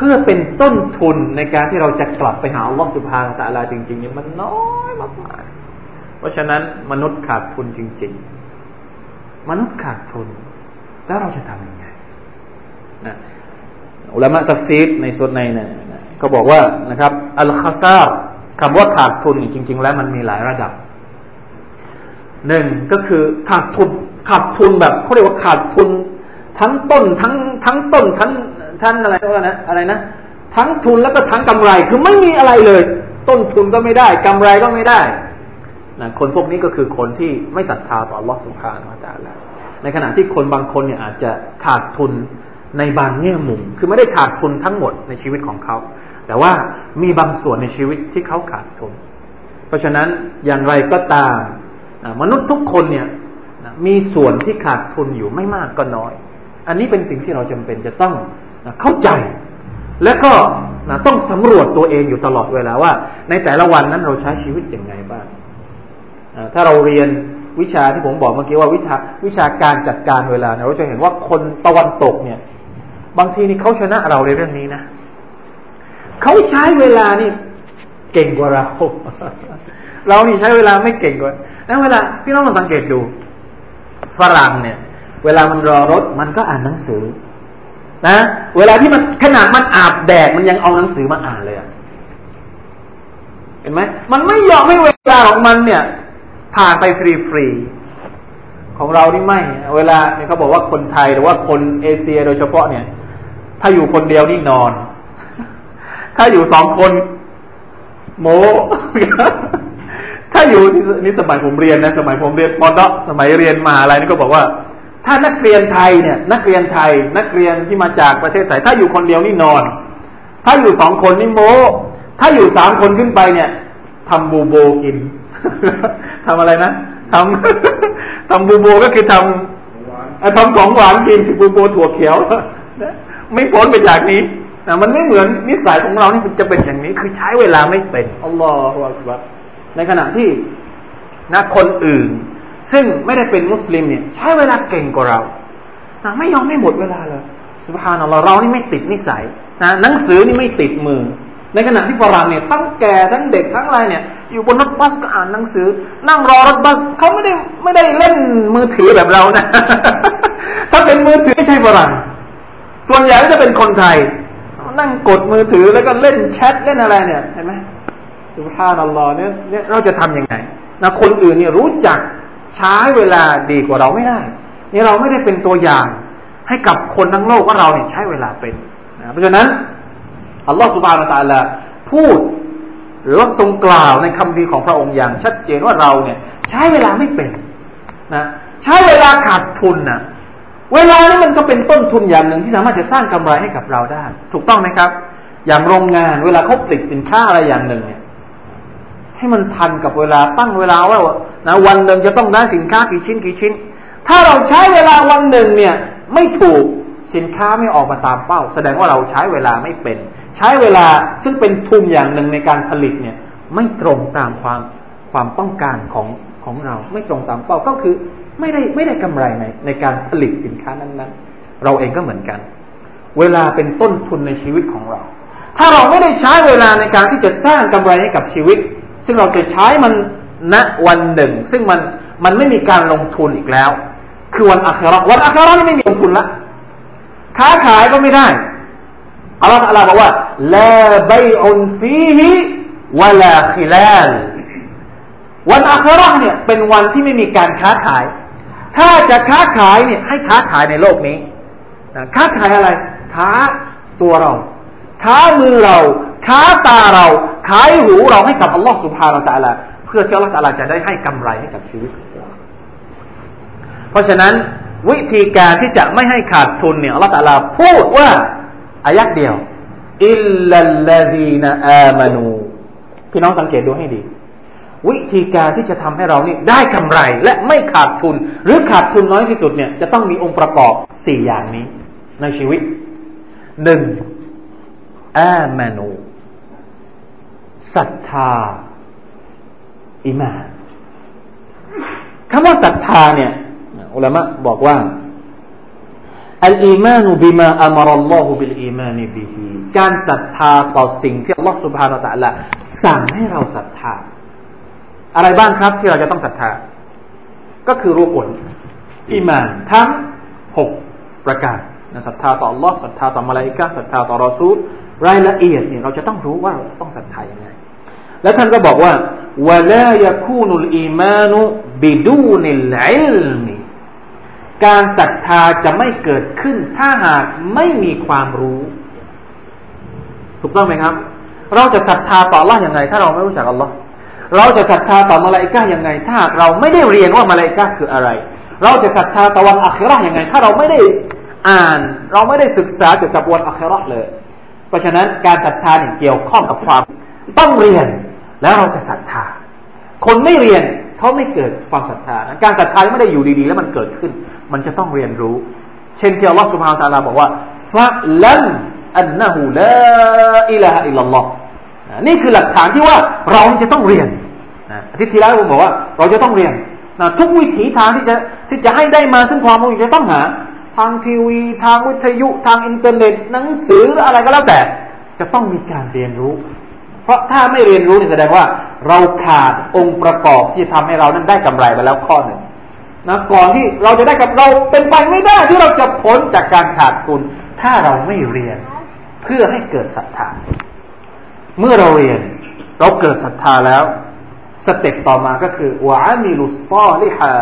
พื่อเป็นต้นทุนในการที่เราจะกลับไปหาอัลลอฮ์สุภาตะลาจริงๆเนี่ยมันน้อยมากๆเพราะฉะนั้นมนุษย์ขาดทุนจริง ๆ มนุษย์ขาดทุน แล้วเราจะทำยังไงนะอุลามะตัฟซีดในส่วนในเนี่ยเขาบอกว่านะครับอัลคาซาคำว่าขาดทุนจริง ๆ แล้วมันมีหลายระดับหนึ่งก็คือขาดทุนขาดทุนแบบเขาเรียกว่าขาดทุน ทั้งต้นทั้งทั้งต้นทั้ง ท่านอะไรนะอะไรนะ ทั้งทุนแล้วก็ทั้งกำไรคือไม่มีอะไรเลย ต้นทุนก็ไม่ได้ กำไรก็ไม่ได้นะคนพวกนี้ก็คือคนที่ไม่ศรัทธาต่อลอสุภาจารย์แล้วในขณะที่คนบางคนเนี่ยอาจจะขาดทุนในบางแง่มุม คือไม่ได้ขาดทุนทั้งหมดในชีวิตของเขา แต่ว่ามีบางส่วนในชีวิตที่เขาขาดทุน เพราะฉะนั้นอย่างไรก็ตาม มนุษย์ทุกคนเนี่ยมีส่วนที่ขาดทุนอยู่ไม่มากก็น้อย อันนี้เป็นสิ่งที่เราจำเป็นจะต้อง เข้าใจ และก็ต้องสำรวจตัวเองอยู่ตลอดเวลาว่า ในแต่ละวันนั้นเราใช้ชีวิตอย่างไงบ้างถ้าเราเรียนวิชาที่ผมบอกเมื่อกี้ว่าวิชาวิชาการจัดการเวลาเราจะเห็นว่าคนตะวันตกเนี่ย บางทีนี่เขาชนะเราในเรื่องนี้นะเขาใช้เวลานี่เก่งกว่าเรา เรานี่ใช้เวลาไม่เก่งกว่าแล้วเวลาพี่น้องลองสังเกตดูฝรั่งเนี่ย เวลามันรอรถมันก็อ่านหนังสือ นะเวลาที่มันขนาดมันอาบแดดมันยังเอาหนังสือมาอ่านเลยเห็นไหมมันไม่ยอมให้เวลาของมันเนี่ยผ่านไปฟรีๆของเรานี่ไม่ เวลาเนี่ยเขาบอกว่าคนไทยหรือว่าคนเอเชีย โดยเฉพาะเนี่ย ถ้าอยู่คนเดียวนี่นอน ถ้าอยู่สองคนโมถ้าอยู่นี่สมัยผมเรียนนะ สมัยผมเรียนปอนสมัยเรียนมาอะไรนี่ก็บอกว่า ถ้านักเรียนไทยเนี่ย นักเรียนไทย นักเรียนที่มาจากประเทศไทย ถ้าอยู่คนเดียวนี่นอน ถ้าอยู่สองคนนี่โมถ้าอยู่สามคนขึ้นไปเนี่ยทำบูโบกินทำอะไรนะทำทำบูโบก็คือทำทำของหวานกินคือบูโบถั่วเขียวไม่พ้นไปจากนี้มันไม่เหมือนนิสัยของเรานี่จะเป็นอย่างนี้ คือใช้เวลาไม่เป็นอัลลอฮฺในขณะที่นะคนอื่น ซึ่งไม่ได้เป็นมุสลิมเนี่ยใช้เวลาเก่งกว่าเรานะไม่ยอมไม่หมดเวลาเลยสุภาพนัลลอฮ์เรานี่ไม่ติดนิสัยนะหนังสือนี่ไม่ติดมือ ในขณะที่ฝรั่งเนี่ยทั้งแก่ทั้งเด็กทั้งอะไรเนี่ย อยู่บนรถบัสก็อ่านหนังสือ นั่งรอรถบัสเขาไม่ได้ไม่ได้เล่นมือถือแบบเรานะ ถ้าเป็นมือถือไม่ใช่ฝรั่งส่วนใหญ่ก็จะเป็นคนไทย นั่งกดมือถือแล้วก็เล่นแชทเล่นอะไรเนี่ยเห็นไหมสุภาพนัลลอฮ์เนี่ยเนี่ยเราจะทํำยังไงนะคนอื่นเนี่ยรู้จัก ใช้เวลาดีกว่าเราไม่ได้นี่เราไม่ได้เป็นตัวอย่างให้กับคนทั้งโลกว่าเราเนี่ยใช้เวลาเป็นนะเพราะฉะนั้นอัลลอฮฺสุบานตาลาพูดหรือว่าทรงกล่าวในคำพีของพระองค์อย่างชัดเจนว่าเราเนี่ย ใช้เวลาไม่เป็นนะใช้เวลาขาดทุนนะเวลานี่มันก็เป็นต้นทุนอย่างหนึ่งที่สามารถจะสร้างกำไรให้กับเราได้ ถูกต้องไหมครับ อย่างโรงงานเวลาเขาผลิตสินค้าอะไรอย่างหนึ่งเนี่ย ให้มันทันกับเวลาตั้งเวลาว่า นะวันหนึ่งจะต้องได้สินค้ากี่ชิ้นกี่ชิ้น ถ้าเราใช้เวลาวันหนึ่งเนี่ยไม่ถูกสินค้าไม่ออกมาตามเป้า แสดงว่าเราใช้เวลาไม่เป็น ใช้เวลาซึ่งเป็นทุนอย่างหนึ่งในการผลิตเนี่ยไม่ตรงตามความความต้องการของของเรา ไม่ตรงตามเป้าก็คือไม่ได้ไม่ได้กำไรในในการผลิตสินค้านั้นๆ เราเองก็เหมือนกัน เวลาเป็นต้นทุนในชีวิตของเรา ถ้าเราไม่ได้ใช้เวลาในการที่จะสร้างกำไรให้กับชีวิต ซึ่งเราจะใช้มัน ณวันหนึ่ง ซึ่งมันมันไม่มีการลงทุนอีกแล้ว คือวันอัคราวันอัครานี่ไม่มีลงทุนละค้าขายก็ไม่ได้อัลลอฮฺอัลลอฮฺบอกว่าลาบยอุนฟีฮิวะลาคิลาลวันอัคราเนี่ยเป็นวันที่ไม่มีการค้าขาย ถ้าจะค้าขายเนี่ยให้ค้าขายในโลกนี้ค้าขายอะไร ค้าตัวเรา ค้ามือเรา ค้าตาเรา ขายหูเราให้กับอัลลอฮฺสุบฮานาอัลลอฮ พื่อที่อัลลอฮฺจะได้ให้กำไรให้กับชีวิตของเราเพราะฉะนั้นวิธีการที่จะไม่ให้ขาดทุนเนี่ยอัลลอฮฺพูดว่าอายักเดียวอิลลัลลดีนอามานูพี่น้องสังเกตดูให้ดี วิธีการที่จะทำให้เรานี่ได้กำไรและไม่ขาดทุน หรือขาดทุนน้อยที่สุดเนี่ยจะต้องมีองค์ประกอบสี่อย่างนี้ ในชีวิตหนึ่งآمنواศรัทธา อิมานคำว่าศรัทธาเนี่ยอุลามะบอกว่าالإيمان بما أمر الله بالإيمان بهการศรัทธาต่อสิ่งที่อัลลอฮฺ سبحانه وتعالىสั่งให้เราศรัทธา อะไรบ้างครับที่เราจะต้องศรัทธา ก็คือรุก่นอิมานทั้งหกประการนะศรัทธาต่อ Allah ศรัทธาต่อมาลาอิกะศรัทธาต่อรอซูลรายละเอียดเนี่ยเราจะต้องรู้ว่าเราต้องศรัทธาอย่างไง แล้วท่านก็บอกว่าวะลายคูนุลอีมานุบิดูนิลอิลมีการศรัทธาจะไม่เกิดขึ้น ถ้าหากไม่มีความรู้ ถูกต้องไหมครับ เราจะศรัทธาต่อ Allah อย่างไรถ้าเราไม่รู้จัก Allah เราจะศรัทธาต่อมาลาอิกะยังไง ถ้าเราไม่ได้เรียนว่ามาลาอิกะคืออะไร เราจะศรัทธาต่อวันอัคราอย่างไง ถ้าเราไม่ได้อ่าน เราไม่ได้ศึกษาเกี่ยวกับวันอัคราเลย เพราะฉะนั้นการศรัทธาเนี่ยเกี่ยวข้องกับความ ต้องเรียน แล้วเราจะศรัทธา คนไม่เรียนเขาไม่เกิดความศรัทธา การศรัทธาไม่ได้อยู่ดีๆ แล้วมันเกิดขึ้น มันจะต้องเรียนรู้ เช่นที่อัลลอฮฺสุบฮานตะลาบอกว่าฟะลันอันนะฮูลาอิลาฮะอิลลัลลอฮนี่คือหลักฐานที่ว่าเราจะต้องเรียนนะอาทิตย์ที่แล้วผมบอกว่าเราจะต้องเรียนนะทุกวิถีทางที่จะที่จะให้ได้มาซึ่งความรู้จะต้องหา ทางทีวี ทางวิทยุ ทางอินเทอร์เน็ต หนังสืออะไรก็แล้วแต่ จะต้องมีการเรียนรู้ เพราะถ้าไม่เรียนรู้นี่แสดงว่า เราขาดองค์ประกอบที่ทำให้เรานั้นได้กำไรไปแล้วข้อหนึ่งนะก่อนที่เราจะได้กับเราเป็นไปไม่ได้ที่เราจะพ้นจากการขาดทุน ถ้าเราไม่เรียนเพื่อให้เกิดศรัทธาเมื่อเราเรียนเราเกิดศรัทธาแล้ว สเต็ปต่อมาก็คือวามิลุซอลิฮะ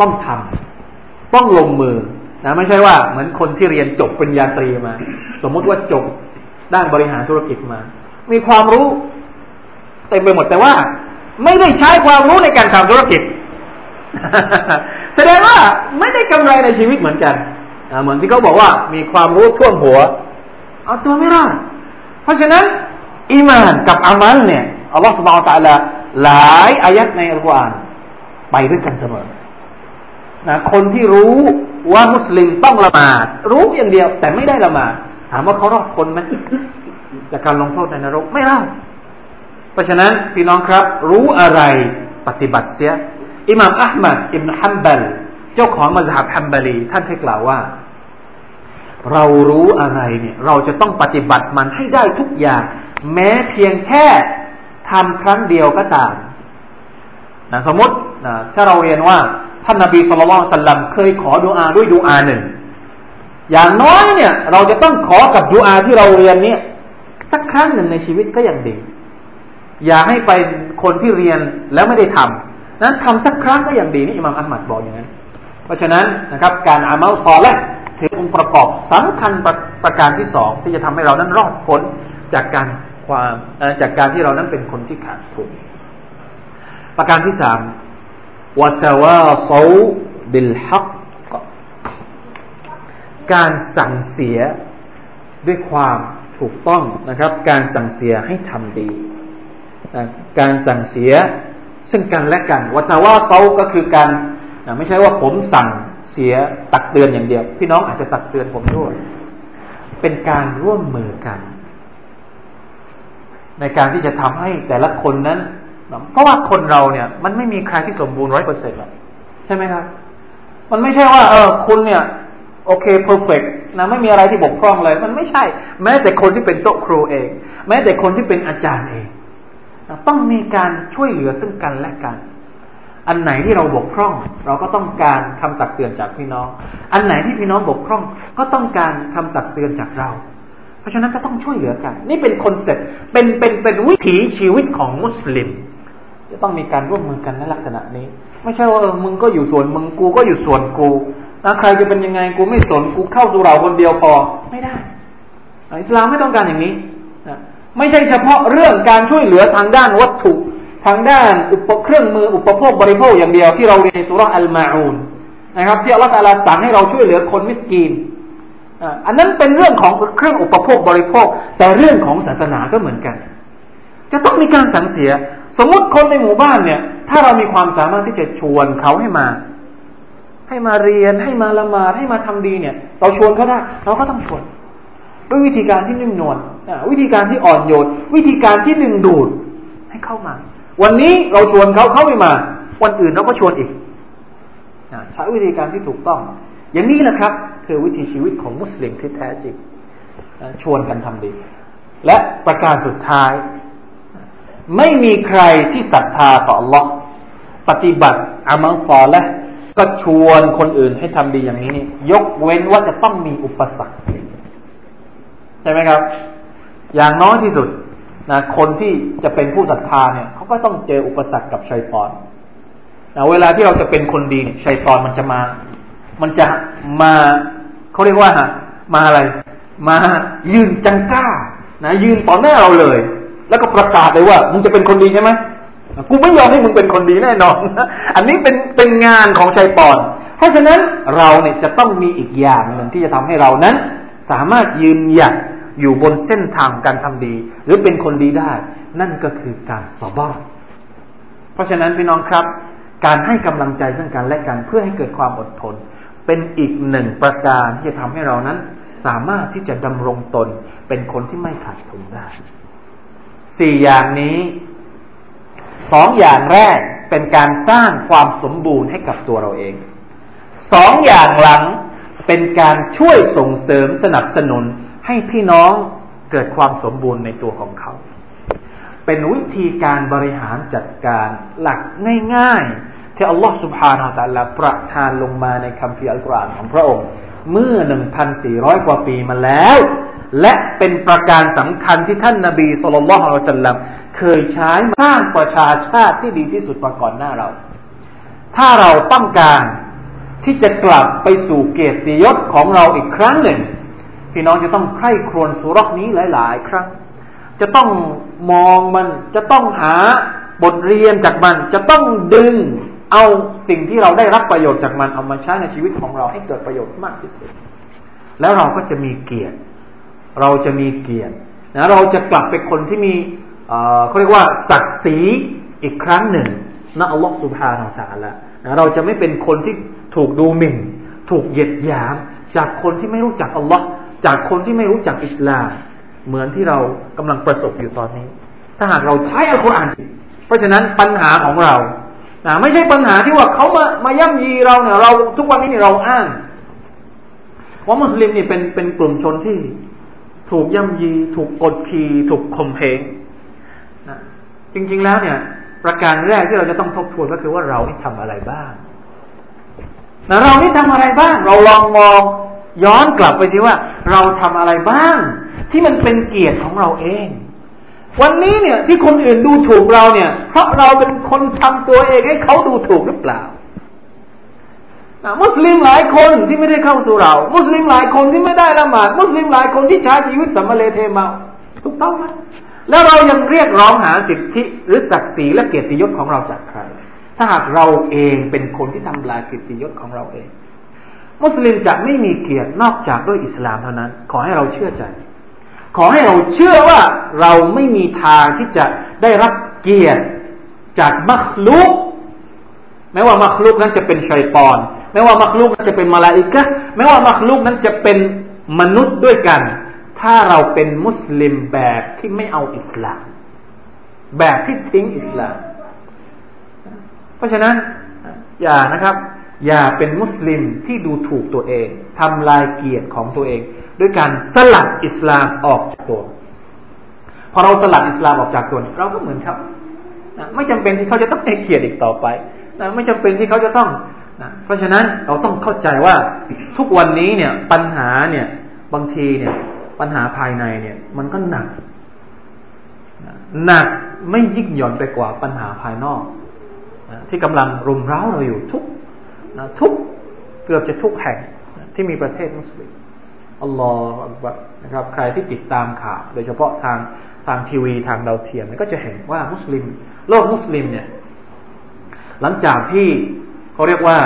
ต้องทำต้องลงมือนะไม่ใช่ว่าเหมือนคนที่เรียนจบปริญญาตรีมา สมมุติว่าจบ ด้านบริหารธุรกิจมา มีความรู้เต็มไปหมดแต่ว่า ไม่ได้ใช้ความรู้ในการทำธุรกิจ แสดงว่าไม่ได้กำไรในชีวิตเหมือนกันเหมือนที่เขาบอกว่ามีความรู้ท่วมหัว เอาตัวไม่รอดเพราะฉะนั้นอีมานกับอามัลเนี่ยอัลลอฮฺสุบานตะลาหลายอายัดในอัลกุรอานไปด้วยกันเสมอนะคนที่รู้ว่ามุสลิมต้องละหมาด รู้อย่างเดียวแต่ไม่ได้ละหมาด ถามว่าเขารอดคนไหมจากการลงโทษในนรกไม่รอดเพราะฉะนั้นพี่น้องครับ รู้อะไรปฏิบัติเสียอิหม่ามอัลมัดอิบนฮัมบัลเจ้าของมัสฮับฮัมบาลีท่านให้กล่าวว่า เรารู้อะไรเนี่ย เราจะต้องปฏิบัติมันให้ได้ทุกอย่าง แม้เพียงแค่ทำครั้งเดียวก็ตามนะสมมตินะถ้าเราเรียนว่าท่านนาบีสุลต่านสัลลัมเคยขอดุอาด้วยดุอาหนึ่ง อย่างน้อยเนี่ย เราจะต้องขอกับดุอาที่เราเรียนเนี่ยสักครั้งหนึ่งในชีวิตก็ยังดี อย่าให้ไปคนที่เรียนแล้วไม่ได้ทำนั้นทำสักครั้งก็ยังดีนี่อิมามอัลมัดบอกอย่างนั้น เพราะฉะนั้นนะครับ การอามัลซอและถือองค์ประกอบสำคัญประประการที่สองที่จะทำให้เรานั้นรอดพ้นจากการความจากการที่เรานั้นเป็นคนที่ขาดทุน ประการที่สามวัตวาโซบิลฮัก การสั่งเสียด้วยความถูกต้องนะครับ การสั่งเสียให้ทำดีการสั่งเสียซึ่งกันและกันวัตวาโซก็คือการไม่ใช่ว่าผมสั่งเสียตักเตือนอย่างเดียว พี่น้องอาจจะตักเตือนผมด้วย เป็นการร่วมมือกัน ในการที่จะทำให้แต่ละคนนั้น เพราะว่าคนเราเนี่ย มันไม่มีใครที่สมบูรณ์ร้อยเปอร์เซ็นต์หรอกใช่ไหมครับ มันไม่ใช่ว่า เออคุณเนี่ย โอเค perfect นะไม่มีอะไรที่บกพร่องเลย มันไม่ใช่ แม้แต่คนที่เป็นโต๊ะครูเอง แม้แต่คนที่เป็นอาจารย์เองต้องมีการช่วยเหลือซึ่งกันและกัน อันไหนที่เราบกพร่อง เราก็ต้องการคำตักเตือนจากพี่น้อง อันไหนที่พี่น้องบกพร่อง ก็ต้องการคำตักเตือนจากเรา เพราะฉะนั้นก็ต้องช่วยเหลือกัน นี่เป็น concept เป็นเป็นเป็นวิถีชีวิตของมุสลิมจะต้องมีการร่วมมือกันในลักษณะนี้ ไม่ใช่ว่าเออมึงก็อยู่ส่วนมึงกูก็อยู่ส่วนกู นะใครจะเป็นยังไงกูไม่สนกูเข้าสู่เราคนเดียวพอไม่ได้อิสลามไม่ต้องการอย่างนี้นะไม่ใช่เฉพาะเรื่องการช่วยเหลือทางด้านวัตถุ ทางด้านอุปเครื่องมืออุปโภคบริโภคอย่างเดียวที่เราเรียนในสุรอัลมาอูนนะครับที่อัลลอฮฺตาลาสั่งให้เราช่วยเหลือคนมิสกีนอันนั้นเป็นเรื่องของเครื่องอุปโภคบริโภค แต่เรื่องของศาสนาก็เหมือนกัน จะต้องมีการสังเสีย สมมติคนในหมู่บ้านเนี่ย ถ้าเรามีความสามารถที่จะชวนเขาให้มา ให้มาเรียนให้มาละหมาดให้มาทำดีเนี่ย เราชวนเขาได้ เราก็ต้องชวน ด้วยวิธีการที่นิ่มนวลวิธีการที่อ่อนโยน วิธีการที่ดึงดูดให้เข้ามา วันนี้เราชวนเขาเข้าไม่มา วันอื่นเราก็ชวนอีกใช้วิธีการที่ถูกต้อง อย่างนี้นะครับ คือวิถีชีวิตของมุสลิมที่แท้จริงชวนกันทำดี และประการสุดท้าย ไม่มีใครที่ศรัทธาต่อ Allah ปฏิบัติอามัลซอและ ก็ชวนคนอื่นให้ทำดีอย่างนี้นี่ยกเว้นว่าจะต้องมีอุปสรรคใช่ไหมครับ อย่างน้อยที่สุดนะคนที่จะเป็นผู้ศรัทธาเนี่ยเขาก็ต้องเจออุปสรรคกับชัยตอนนะเวลาที่เราจะเป็นคนดีชัยตอนมันจะมา มันจะมาเขาเรียกว่ามาอะไร มายืนจังก้านะยืนต่อหน้าเราเลย แล้วก็ประกาศเลยว่ามึงจะเป็นคนดีใช่ไหม กูไม่ยอมให้มึงเป็นคนดีแน่นอน อันนี้เป็นเป็นงานของชัยตอน เพราะฉะนั้นเราเนี่ยจะต้องมีอีกอย่างหนึ่งที่จะทำให้เรานั้น สามารถยืนหยัดอยู่บนเส้นทางการทำดี หรือเป็นคนดีได้ นั่นก็คือการสอบอเพราะฉะนั้นพี่น้องครับ การให้กำลังใจซึ่งกันและกันเพื่อให้เกิดความอดทน เป็นอีกหนึ่งประการที่จะทำให้เรานั้น สามารถที่จะดำรงตนเป็นคนที่ไม่ขาดทุนได้สี่อย่างนี้ สองอย่างแรกเป็นการสร้างความสมบูรณ์ให้กับตัวเราเอง สองอย่างหลังเป็นการช่วยส่งเสริมสนับสนุนให้พี่น้องเกิดความสมบูรณ์ในตัวของเขา เป็นวิธีการบริหารจัดการหลักง่ายๆ ที่อัลลอฮฺสุบฮานาอัลลอฮฺประทานลงมาในคัมภีร์อัลกุรอานของพระองค์ เมื่อ 1,400 กว่าปีมาแล้ว และเป็นประการสำคัญที่ท่านนาบีสุลต่านละฮ์สัลลัมเคยใช้สร้างประชาชาติที่ดีที่สุดมาก่อนหน้าเรา ถ้าเราต้องการที่จะกลับไปสู่เกียรติยศของเราอีกครั้งหนึ่ง พี่น้องจะต้องใคร่ครวญสุรษนี้หลาย ๆ ครั้ง จะต้องมองมันจะต้องหาบทเรียนจากมันจะต้องดึงเอาสิ่งที่เราได้รับประโยชน์จากมันเอามาใช้ในชีวิตของเราให้เกิดประโยชน์มากที่สุด แล้วเราก็จะมีเกียรติ เราจะมีเกียรตินะเราจะกลับเป็นคนที่มีเขาเรียกว่าศักดิ์ศรีอีกครั้งหนึ่งนะอัลลอฮฺสุบฮานาอัลลอฮฺเราจะไม่เป็นคนที่ถูกดูหมิ่น ถูกเหยียดหยาม จากคนที่ไม่รู้จักอัลลอฮ์จากคนที่ไม่รู้จักอิสลาม เหมือนที่เรากำลังประสบอยู่ตอนนี้ ถ้าหากเราใช้อัลกุรอานเพราะฉะนั้นปัญหาของเรานะไม่ใช่ปัญหาที่ว่าเขามามาย่ำยีเราเนี่ยเราทุกวันนี้เนี่ยเราอ้างว่ามุสลิมนี่เป็นเป็นกลุ่มชนที่ ถูกย่ำยี ถูกกดขี่ ถูกข่มเหงนะจริง ๆแล้วเนี่ย ประการแรกที่เราจะต้องทบทวนก็คือว่าเรานี่ทำอะไรบ้างนะเรานี่ทำอะไรบ้าง เราลองมองย้อนกลับไปสิว่า เราทำอะไรบ้าง ที่มันเป็นเกียรติของเราเอง วันนี้เนี่ย ที่คนอื่นดูถูกเราเนี่ย เพราะเราเป็นคนทำตัวเองให้เขาดูถูกหรือเปล่า มุสลิมหลายคนที่ไม่ได้เข้าสู่เรา มุสลิมหลายคนที่ไม่ได้ละหมาด มุสลิมหลายคนที่ใช้ชีวิตสัมมาเลเทเมาถูกต้องไหมแล้วเรายังเรียกร้องหาสิทธิหรือศักดิ์ศรีและเกียรติยศของเราจากใคร ถ้าหากเราเองเป็นคนที่ทำลายเกียรติยศของเราเอง มุสลิมจะไม่มีเกียรตินอกจากด้วยอิสลามเท่านั้น ขอให้เราเชื่อใจ ขอให้เราเชื่อว่าเราไม่มีทางที่จะได้รับเกียรติจากมัคลุกแม้ว่ามัคลุกนั้นจะเป็นชัยปอน ไม่ว่ามักลุกจะเป็นมาลาอิกะไม่ว่ามักลุกนั้นจะเป็นมนุษย์ด้วยกัน ถ้าเราเป็นมุสลิมแบบที่ไม่เอาอิสลาม แบบที่ทิ้งอิสลาม เพราะฉะนั้นอย่านะครับ อย่าเป็นมุสลิมที่ดูถูกตัวเองทำลายเกียรติของตัวเอง ด้วยการสลัดอิสลามออกจากตัวพอเราสลัดอิสลามออกจากตัวเราก็เหมือนครับไม่จำเป็นที่เขาจะต้องให้เกียรติอีกต่อไปไม่จำเป็นที่เขาจะต้อง เพราะฉะนั้นเราต้องเข้าใจว่าทุกวันนี้เนี่ยปัญหาเนี่ยบางทีเนี่ย ปัญหาภายในเนี่ย มันก็หนักหนักไม่ยิ่งหย่อนไปกว่าปัญหาภายนอกที่กำลังรุมเร้าเราอยู่ทุกนะทุกเกือบจะทุกแห่งที่มีประเทศมุสลิมอัลลอฮฺนะครับ ใครที่ติดตามข่าว โดยเฉพาะทางทางทีวีทางดาวเทียมก็จะเห็นว่ามุสลิม โลกมุสลิมเนี่ย หลังจากที่ เขาเรียกว่า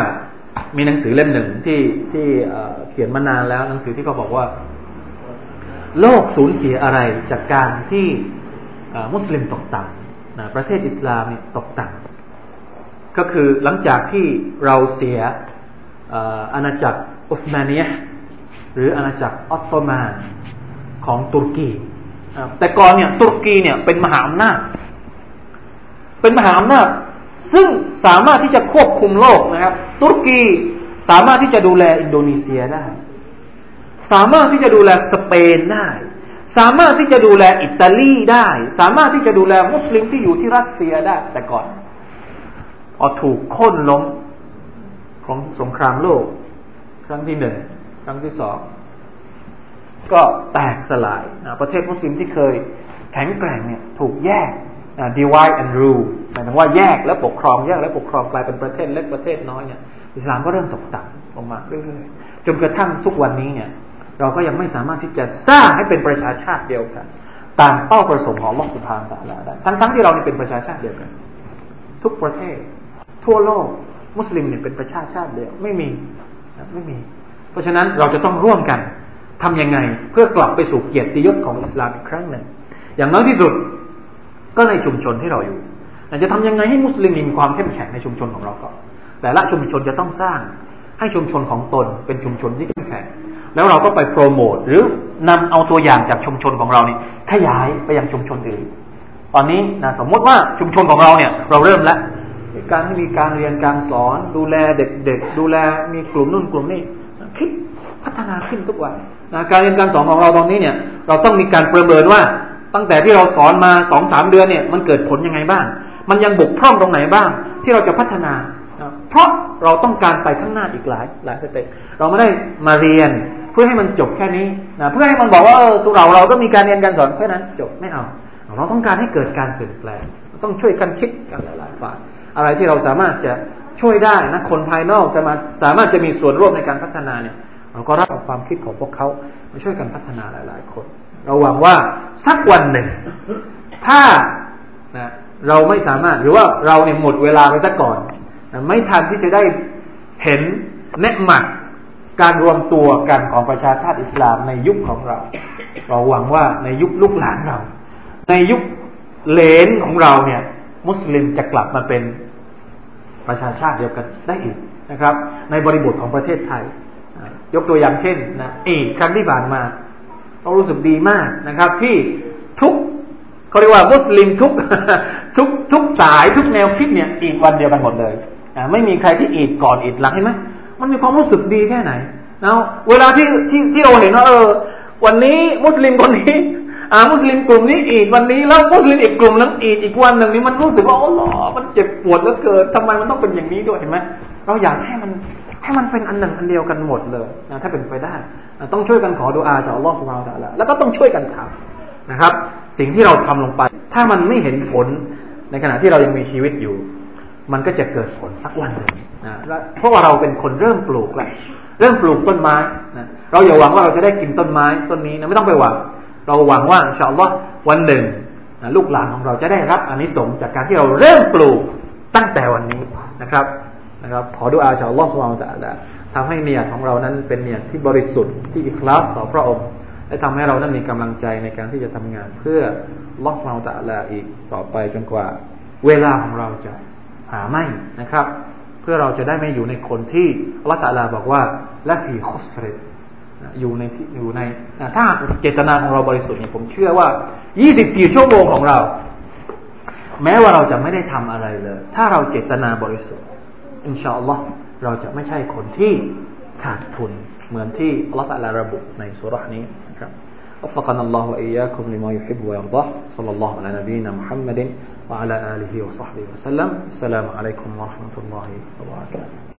มีหนังสือเล่มหนึ่งที่ที่เขียนมานานแล้ว หนังสือที่เขาบอกว่า โลกสูญเสียอะไรจากการที่มุสลิมตกต่ำประเทศอิสลามเนี่ยตกต่ำก็คือหลังจากที่เราเสียอาณาจักรอุสมานียหรืออาณาจักรออตโตมันของตุรกี แต่ก่อนเนี่ยตุรกีเนี่ยเป็นมหาอำนาจเป็นมหาอำนาจ ซึ่งสามารถที่จะควบคุมโลกนะครับ ตุรกีสามารถที่จะดูแลอินโดนีเซียได้ สามารถที่จะดูแลสเปนได้ สามารถที่จะดูแลอิตาลีได้ สามารถที่จะดูแลมุสลิมที่อยู่ที่รัสเซียได้ แต่ก่อนพอถูกค้นล้มของสงครามโลก ครั้งที่หนึ่งครั้งที่สองก็แตกสลายนะประเทศมุสลิมที่เคยแข็งแกร่งเนี่ย ถูกแยก divide and rule หมายถึงว่าแยกและปกครองแยกและปกครองกลายเป็นประเทศเล็กประเทศน้อยเนี่ยอิสลามก็เริ่มตกต่ำลงมาเรื่อยๆจนกระทั่งทุกวันนี้เนี่ย เราก็ยังไม่สามารถที่จะสร้างให้เป็นประชาชาติเดียวกันตามเป้าประสงค์ของลอสุภานตาลาได้ทั้งๆที่เราเนี่เป็นประชาชาติเดียวกัน ทุกประเทศ ทั่วโลก มุสลิมเนี่ยเป็นประชาชาติเดียวไม่มีไม่มี เพราะฉะนั้นเราจะต้องร่วมกันทํำยังไงเพื่อกลับไปสู่เกียรติยศของอิสลามอีกครั้งหนึ่งอย่างน้อยที่สุด ก็ในชุมชนที่เราอยู่จะทำยังไงให้มุสลิมมีความเข้มแข็งในชุมชนของเราก็แต่ละชุมชนจะต้องสร้างให้ชุมชนของตนเป็นชุมชนที่เข้มแข็งแล้วเราก็ไปโปรโมทหรือนำเอาตัวอย่างจากชุมชนของเรานี่ขยายไปยังชุมชนอื่น ตอนนี้นะสมมติว่าชุมชนของเราเนี่ย เราเริ่มแล้วการที่มีการเรียนการสอน ดูแลเด็กๆดูแลมีกลุ่มนู่นกลุ่มนี้คิดพัฒนาขึ้นทุกวันนะการเรียนการสอนของเราตอนนี้เนี่ย เราต้องมีการประเมินว่า ตั้งแต่ที่เราสอนมาสองสามเดือนเนี่ย มันเกิดผลยังไงบ้าง มันยังบกพร่องตรงไหนบ้าง ที่เราจะพัฒนานะเพราะเราต้องการไปข้างหน้าอีกหลายหลายสเต็ปเราไม่ได้มาเรียนเพื่อให้มันจบแค่นี้นะเพื่อให้มันบอกว่าเออสุเราเราก็มีการเรียนการสอนแค่นั้นจบไม่เอา เราต้องการให้เกิดการเปลี่ยนแปลงต้องช่วยกันคิดกันหลายๆฝ่ายอะไรที่เราสามารถจะช่วยได้นะคนภายนอกสามารถสามารถจะมีส่วนร่วมในการพัฒนาเนี่ย เราก็รับความคิดของพวกเขามาช่วยกันพัฒนาหลาย ๆ คน เราหวังว่าสักวันหนึ่ง ถ้านะเราไม่สามารถหรือว่าเราเนี่ยหมดเวลาไปซะก่อนนะไม่ทันที่จะได้เห็นเนหมักการรวมตัวกันของประชาชาติอิสลามในยุคของเรา เราหวังว่าในยุคลูกหลานเรา ในยุคเลนของเราเนี่ย มุสลิมจะกลับมาเป็นประชาชาติเดียวกันได้อีกนะครับ ในบริบทของประเทศไทย ยกตัวอย่างเช่นนะเอกครั้งที่ผ่านมา เรารู้สึกดีมากนะครับ ที่ทุกเขาเรียกว่ามุสลิมทุกทุกทุกสายทุกแนวคิดเนี่ยอีกวันเดียวกันหมดเลยไม่มีใครที่อีกก่อนอีกหลังเห็นไหมมันมีความรู้สึกดีแค่ไหนนะเวลาที่ที่ที่เราเห็นว่าเออ วันนี้มุสลิมคนนี้อ่ามุสลิมกลุ่มนี้อีกวันนี้แล้วมุสลิมอีกกลุ่มนั้นอีกอีกวันหนึ่งนี้มันรู้สึกว่าโอ้หรอมันเจ็บปวดแล้วเกิดทำไมมันต้องเป็นอย่างนี้ด้วยเห็นไหมเราอยากให้มันให้มันเป็นอันหนึ่งอันเดียวกันหมดเลยนะถ้าเป็นไปได้ ต้องช่วยกันขอดุอาจากอัลลอฮฺสุบฮานตะละแล้วก็ต้องช่วยกันทำนะครับ สิ่งที่เราทำลงไป ถ้ามันไม่เห็นผลในขณะที่เรายังมีชีวิตอยู่ มันก็จะเกิดผลสักวันหนึ่งนะเพราะว่าเราเป็นคนเริ่มปลูกแหละเริ่มปลูกต้นไม้นะเราอย่าหวังว่าเราจะได้กินต้นไม้ต้นนี้นะไม่ต้องไปหวัง เราหวังว่าชาอัลอวันหนึ่งนะลูกหลานของเราจะได้รับอนิสงส์จากการที่เราเริ่มปลูกตั้งแต่วันนี้นะครับนะครับ ขอดุอาชาวลอสวาจะละ ทำให้เนียของเรานั้นเป็นเนียที่บริสุทธิ์ที่อิคลาสต่อพระองค์ และทำให้เรานั้นมีกำลังใจในการที่จะทำงาน เพื่ออัลลอฮฺ عز وجلอีกต่อไปจนกว่า เวลาของเราจะหาไม่นะครับ เพื่อเราจะได้ไม่อยู่ในคนที่อัลลอฮฺ تعالىบอกว่าلفي خسرอยู่ในอยู่ในถ้าเจตนาของเราบริสุทธิ์เนี่ยผมเชื่อว่า 24 ชั่วโมงของเรา แม้ว่าเราจะไม่ได้ทำอะไรเลย ถ้าเราเจตนาบริสุทธิ์อินชาอัลลอฮ์ เราจะไม่ใช่คนที่ขาดทุน เหมือนที่อัลลอฮฺตะลาระบุในสุรานี้ครับ وفقنا الله وإياكم لما يحب ويرضاه صلى الله على نبينا محمد وعلى آله وصحبه وسلم السلام عليكم ورحمة الله وبركاته